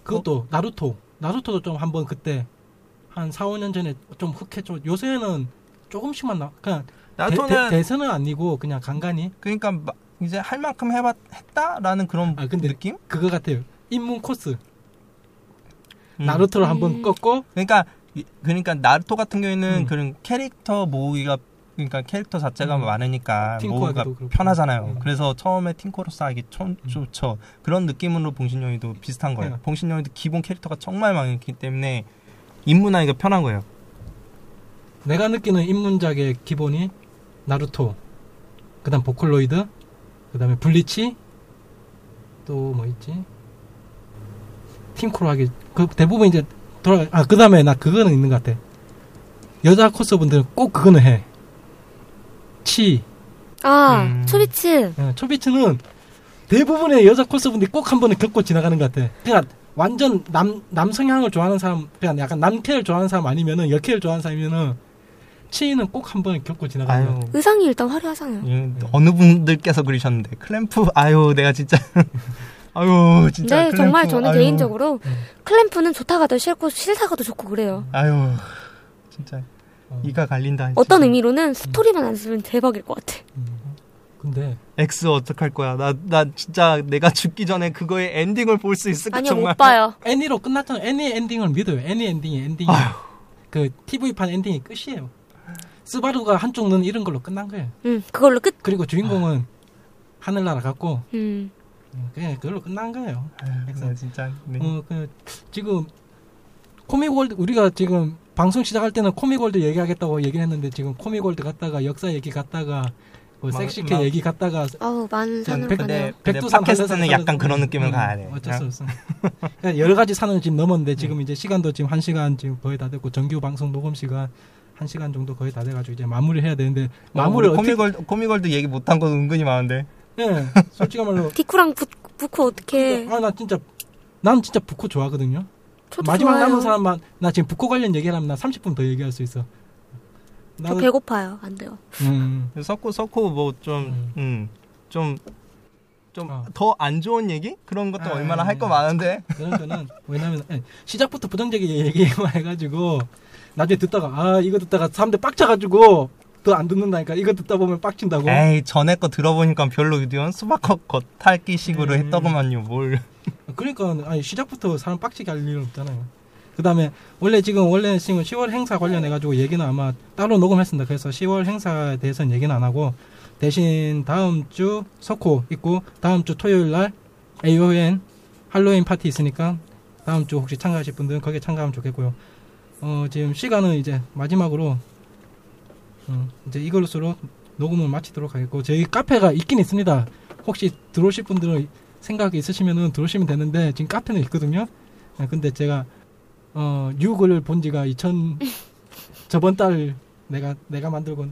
S3: 그것도 나루토. 나루토도 좀 한번 그때 한 4, 5년 전에 좀 흥했죠. 요새는 조금씩만 나. 그냥
S5: 나토는
S3: 대, 대세는 아니고 그냥 간간히
S5: 그러니까 마- 이제 할 만큼 해봤 했다라는 그런
S3: 아, 근데
S5: 느낌?
S3: 그거 같아요. 입문 코스.
S5: 음.
S3: 나루토를 한번
S4: 음.
S3: 꺾고
S5: 그러니까 이- 그러니까 나루토 같은 경우에는
S3: 음.
S5: 그런 캐릭터 모으기가 그러니까 캐릭터 자체가
S3: 음.
S5: 많으니까 모으기가. 편하잖아요.
S3: 음.
S5: 그래서 처음에 팅코로스 하기 좀 좋죠. 그런 느낌으로 봉신용이도 비슷한 거예요.
S3: 네.
S5: 봉신용이도 기본 캐릭터가 정말 많기 때문에 입문하기가 편한 거예요.
S3: 내가 느끼는 입문작의 기본이 나루토, 그다음 보컬로이드, 그다음에 블리치, 또 뭐 있지? 팀코로 하기 그 대부분 이제 돌아 아 그다음에 나 그거는 있는 것 같아. 여자 코스분들은 꼭 그거는 해. 치,
S4: 아,
S5: 음.
S4: 초비츠.
S3: 어, 초비츠는 대부분의 여자 코스분들이 꼭 한 번은 겪고 지나가는 것 같아. 그냥 완전 남 남성향을 좋아하는 사람, 그냥 약간 남캐를 좋아하는 사람 아니면은 여캐를 좋아하는 사람이면은 치는 꼭 한 번은 겪고 지나가는 것
S5: 아유
S3: 같아.
S4: 의상이 일단 화려하잖아요.
S5: 이- 어느 분들께서 그러셨는데 클램프 아유 내가 진짜 아유 진짜
S4: 네,
S5: 클램프,
S4: 정말 저는
S5: 아유,
S4: 개인적으로
S3: 음.
S4: 클램프는 좋다가도 싫고 싫다가도 좋고 그래요.
S5: 아유 진짜
S3: 어.
S5: 이가 갈린다.
S4: 어떤
S5: 진짜.
S4: 의미로는 스토리만 안 쓰면 대박일 것 같아.
S3: 음. 근데
S5: X 어떡할 거야? 나 나 진짜 내가 죽기 전에 그거의 엔딩을 볼 수 있을까
S4: 아니요,
S5: 정말.
S4: 못 봐요.
S3: 애니로 끝났잖아. 애니 엔딩을 믿어요. 애니 엔딩이 엔딩이 그 TV판 엔딩이 끝이에요. 스바루가 한쪽 눈 잃은 걸로 끝난 거예요.
S4: 음, 그걸로 끝.
S3: 그리고 주인공은 하늘나라 갔고
S4: 음.
S3: 음, 그냥 그걸로 끝난 거예요.
S5: 아유, 나 진짜 네.
S3: 어, 그 지금 코믹월드 우리가 지금 방송 시작할 때는 코믹월드 얘기하겠다고 얘기를 했는데 지금 코믹월드 갔다가 역사 얘기 갔다가 뭐
S5: 막-
S3: 섹시캐
S5: 막-
S3: 얘기 갔다가
S4: 아우, 많은 산으로
S3: 백-
S4: 가네요.
S3: 백두산
S5: 팟캐스트는
S3: 산에서
S5: 약간 그런 느낌을
S3: 음,
S5: 가야 돼.
S3: 어쩔 수 없어. 그러니까 여러 가지 산을 지금 넘었는데 지금 이제 시간도 지금 한 시간 지금 거의 다 됐고 정규 방송 녹음 시간 한 시간 정도 거의 다 돼가지고 이제 마무리 해야 되는데 마무리 어떻게?
S5: 코믹월드 코믹월드 얘기 못한 거 은근히 많은데.
S3: 예, 솔직히 말로
S4: 디쿠랑 부, 부코 어떻게
S3: 아 나 진짜 난 진짜 부코 좋아하거든요.
S4: 저도
S3: 마지막
S4: 좋아요.
S3: 남은 사람만 나 지금 부코 관련 얘기하면 나 30분 더 얘기할 수 있어.
S4: 저
S3: 나는-
S4: 배고파요. 안 돼요.
S3: 음,
S5: 석고 석고 뭐좀 음. 좀 좀 더안
S3: 어.
S5: 좋은 얘기 그런 것도
S3: 아,
S5: 얼마나
S3: 아,
S5: 할거
S3: 아.
S5: 많은데.
S3: 그런 거는 왜냐면 예, 시작부터 부정적인 얘기만 해가지고 나중에 듣다가 아 이거 듣다가 사람들 빡쳐가지고 더 안 듣는다니까 이거 듣다 보면 빡친다고.
S5: 에이 전에 거 들어보니까 별로 이런 수박컵 겉핥기식으로
S3: 음.
S5: 했더구만요. 뭘.
S3: 그러니까 아니 시작부터 사람 빡치게 할 일은 없잖아요. 그다음에 원래 지금 원래 지금 10월 행사 관련해 가지고 얘기는 아마 따로 녹음했습니다. 그래서 10월 행사에 대해서는 얘기는 안 하고 대신 다음 주 석호 있고 다음 주 토요일 날 AON 할로윈 파티 있으니까 다음 주 혹시 참가하실 분들은 거기에 참가하면 좋겠고요. 어 지금 시간은 이제 마지막으로 음, 이제 이걸로서로 녹음을 마치도록 하겠고 저희 카페가 있긴 있습니다. 혹시 들어오실 분들은 생각이 있으시면은 들어오시면 되는데 지금 카페는 있거든요. 네, 근데 제가 어 6을 본 지가 2000 저번 달 내가 내가 만들고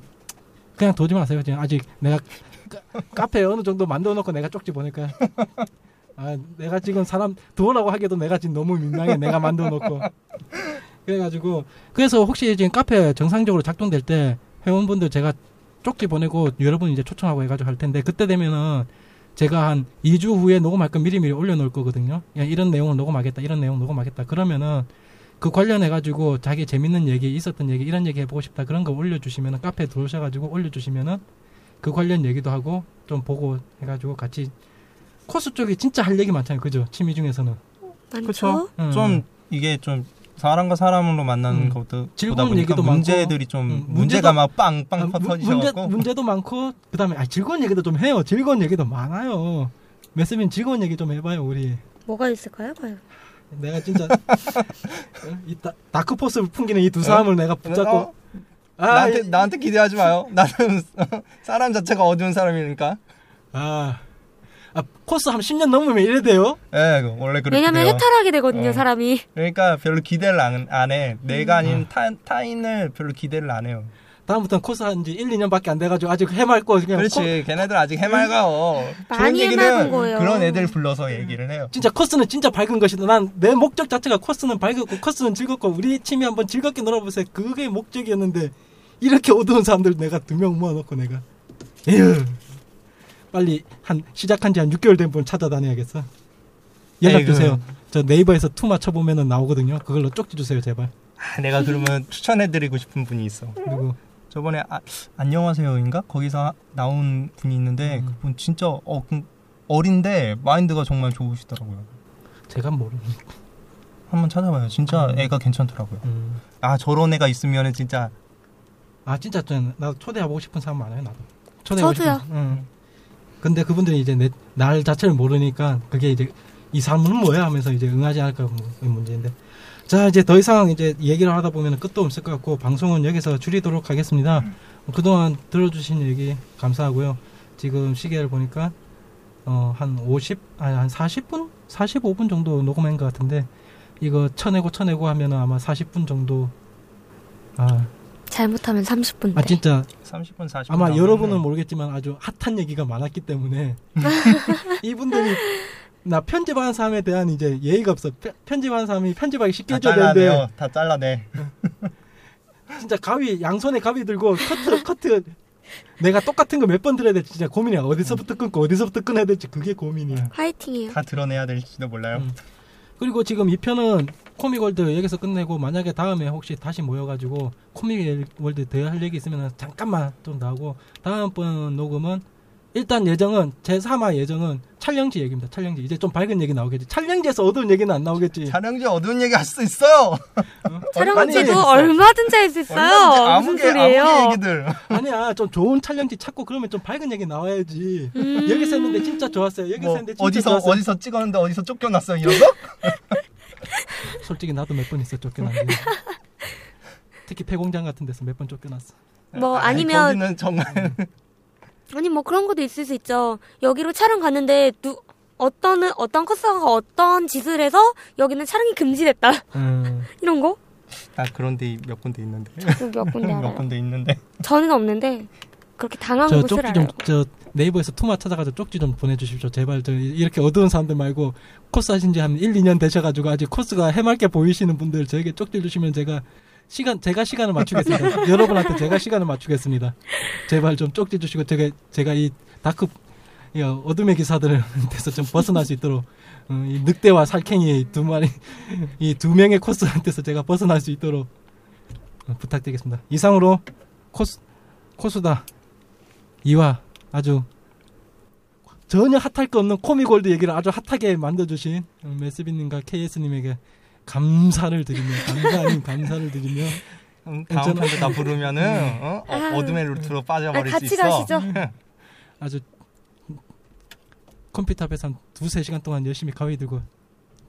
S3: 그냥 도지 마세요. 지금 아직 내가 카- 카페 어느 정도 만들어 놓고 내가 쪽지 보낼까요? 아, 내가 지금 사람 들어오라고 하기도 내가 지금 너무 민망해. 내가 만들어 놓고. 그래가지고 그래서 혹시 지금 카페 정상적으로 작동될 때 회원분들 제가 쪽지 보내고 여러분 이제 초청하고 해가지고 할 텐데 그때 되면은 제가 한 2주 후에 녹음할 거 미리미리 올려놓을 거거든요. 야, 이런 내용을 녹음하겠다, 이런 내용 녹음하겠다. 그러면은 그 관련해가지고 자기 재밌는 얘기, 있었던 얘기, 이런 얘기 해보고 싶다. 그런 거 올려주시면은 카페에 들어오셔가지고 올려주시면은 그 관련 얘기도 하고 좀 보고 해가지고 같이 코스 쪽이 진짜 할 얘기 많잖아요. 그죠? 취미 중에서는.
S4: 많죠?
S5: 그렇죠.
S3: 음.
S5: 좀 이게 좀 사람과 사람으로 만나는
S3: 음.
S5: 것도
S3: 즐거운
S5: 보다 보니까
S3: 얘기도 많고,
S5: 문제들이 좀
S3: 음,
S5: 문제가 막 빵빵
S3: 아, 문- 문제,
S5: 터지셔갖고
S3: 문제 도 많고, 그 다음에 아, 즐거운 얘기도 좀 해요. 즐거운 얘기도 많아요. 메스빈 즐거운 얘기 좀 해봐요 우리.
S4: 뭐가 있을까요? 과연?
S3: 내가 진짜 어? 이 다, 다크포스를 풍기는 이 두 사람을 내가 붙잡고
S5: 어?
S3: 아,
S5: 나한테
S3: 이-
S5: 나한테 기대하지 마요. 나는 사람 자체가 어두운 사람이니까.
S3: 아, 아 코스 한 10년 넘으면 이래 돼요?
S5: 예, 원래 그렇게
S4: 왜냐면
S5: 돼요.
S4: 해탈하게 되거든요,
S5: 어.
S4: 사람이.
S5: 그러니까 별로 기대를 안, 안 해. 내가 아닌
S3: 음.
S5: 타, 타인을 별로 기대를 안 해요.
S3: 다음부터는 코스 한 지 1, 2년밖에 안 돼가지고 아직 해맑고 그냥
S5: 그렇지. 걔네들 아직 해맑아요.
S4: 많이 해맑은
S5: 얘기는
S4: 거예요.
S5: 그런 애들 불러서 얘기를 해요.
S3: 진짜 코스는 진짜 밝은 것이다. 난 내 목적 자체가 코스는 밝고 코스는 즐겁고 우리 팀이 한번 즐겁게 놀아보세요. 그게 목적이었는데 이렇게 어두운 사람들 내가 두 명 모아놓고 내가 에휴 빨리 한 시작한 지 한 6개월 된 분 찾아다녀야겠어. 연락
S5: 에이그.
S3: 주세요. 저 네이버에서 투 맞춰보면은 나오거든요. 그걸로 쪽지 주세요 제발.
S5: 아, 내가 그러면 추천해드리고 싶은 분이 있어.
S3: 그리고
S5: 저번에 아, 안녕하세요인가 거기서 나온 분이 있는데
S3: 음.
S5: 그분 진짜 어, 그- 어린데 마인드가 정말 좋으시더라고요.
S3: 제가 모르는.
S5: 한번 찾아봐요. 진짜
S3: 음.
S5: 애가 괜찮더라고요.
S3: 음.
S5: 아 저런 애가 있으면은 진짜
S3: 아 진짜 좀 나도 초대하고 싶은 사람 많아요 나도. 초대하고
S4: 저도요.
S3: 싶은. 응. 근데 그분들이 이제 내, 날 자체를 모르니까 그게 이제 이 사람은 뭐야 하면서 이제 응하지 않을까 문제인데. 자 이제 더 이상 이제 얘기를 하다 보면 끝도 없을 것 같고 방송은 여기서 줄이도록 하겠습니다. 그동안 들어주신 얘기 감사하고요. 지금 시계를 보니까 어, 한 50, 아니 한 40분, 45분 정도 녹음한 것 같은데 이거 쳐내고 쳐내고 하면은 아마 40분 정도. 아,
S4: 잘못하면 30분.
S3: 아 진짜
S5: 30분 40분
S3: 아마 여러분은 모르겠지만 아주 핫한 얘기가 많았기 때문에 이분들이 나 편집하는 사람에 대한 이제 예의가 없어. 편- 편집하는 사람이 편집하기 쉽게
S5: 다
S3: 해줘야 되는데
S5: 잘라내요. 다 잘라내.
S3: 진짜 가위 양손에 가위 들고 커트 커트 내가 똑같은 거 몇 번 들어야 될지 진짜 고민이야. 어디서부터 끊고 어디서부터 끊어야 될지 그게 고민이야.
S4: 화이팅이에요.
S5: 다 드러내야 될지도 몰라요.
S3: 음. 그리고 지금 이 편은 코믹월드 여기서 끝내고 만약에 다음에 혹시 다시 모여가지고 코믹월드 더할 얘기 있으면 잠깐만 좀 나오고 다음번 녹음은 일단 예정은 제 3화 예정은 촬영지 얘기입니다. 촬영지 이제 좀 밝은 얘기 나오겠지. 촬영지에서 어두운 얘기는 안 나오겠지.
S5: 촬영지 어두운 얘기 할 수 있어요.
S4: 촬영지도
S5: 있어요.
S4: 얼마든지 할 수 있어요.
S5: 아무개
S4: 소리예요?
S5: 아무개 얘기들.
S3: 아니야 좀 좋은 촬영지 찾고 그러면 좀 밝은 얘기 나와야지.
S4: 음.
S3: 여기서 했는데 진짜 좋았어요. 여기서
S5: 뭐
S3: 했는데 진짜
S5: 어디서
S3: 좋았어요.
S5: 어디서 찍었는데 어디서 쫓겨났어 이런 거?
S3: 솔직히 나도 몇 번 있어 쫓겨났는데. 특히 폐공장 같은 데서 몇 번 쫓겨났어.
S4: 뭐
S5: 아니,
S4: 아니면
S5: 거기는 정말
S4: 아니 뭐 그런 것도 있을 수 있죠. 여기로 촬영 갔는데 누 어떤 어떤 커스가 어떤 짓을 해서 여기는 촬영이 금지됐다.
S3: 음.
S4: 이런 거?
S5: 아 그런 데 몇 군데 있는데
S4: 저도 몇 군데
S5: 몇
S4: 알아요.
S5: 군데 있는데
S4: 저는 없는데 그렇게 당한
S3: 저
S4: 곳을
S3: 쪽지
S4: 알아요.
S3: 좀저 네이버에서 투마 찾아가지고 쪽지 좀 보내주십시오. 제발 저 이렇게 어두운 사람들 말고 코스 하신 지 한 1, 2년 되셔가지고 아직 코스가 해맑게 보이시는 분들 저에게 쪽지 주시면 제가 시간 제가 시간을 맞추겠습니다. 여러분한테 제가 시간을 맞추겠습니다. 제발 좀 쪽지 주시고 제가 제가 이 dark 이 어둠의 기사들한테서 좀 벗어날 수 있도록 어, 이 늑대와 살쾡이 두 마리 이 두 명의 코스한테서 제가 벗어날 수 있도록 어, 부탁드리겠습니다. 이상으로 코스 코수다 이화 아주 전혀 핫할 거 없는 코믹월드 얘기를 아주 핫하게 만들어주신 메스비님과 KS님에게 감사를 드리며 감사 아닌 감사를 드리며
S5: 음, 다음 편도 다 부르면은 어? 어,
S4: 아.
S5: 어둠의 루트로
S4: 아,
S5: 빠져버릴 수
S4: 같이
S5: 있어.
S4: 가시죠.
S3: 아주 컴퓨터 앞에서 한 두세 시간 동안 열심히 가위 들고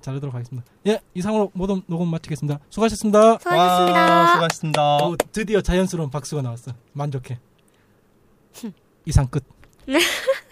S3: 자르도록 하겠습니다. 예, 이상으로 모든 녹음 마치겠습니다. 수고하셨습니다.
S5: 와,
S4: 수고하셨습니다.
S5: 수고하셨습니다.
S3: 오, 드디어 자연스러운 박수가 나왔어. 만족해. 이상 끝.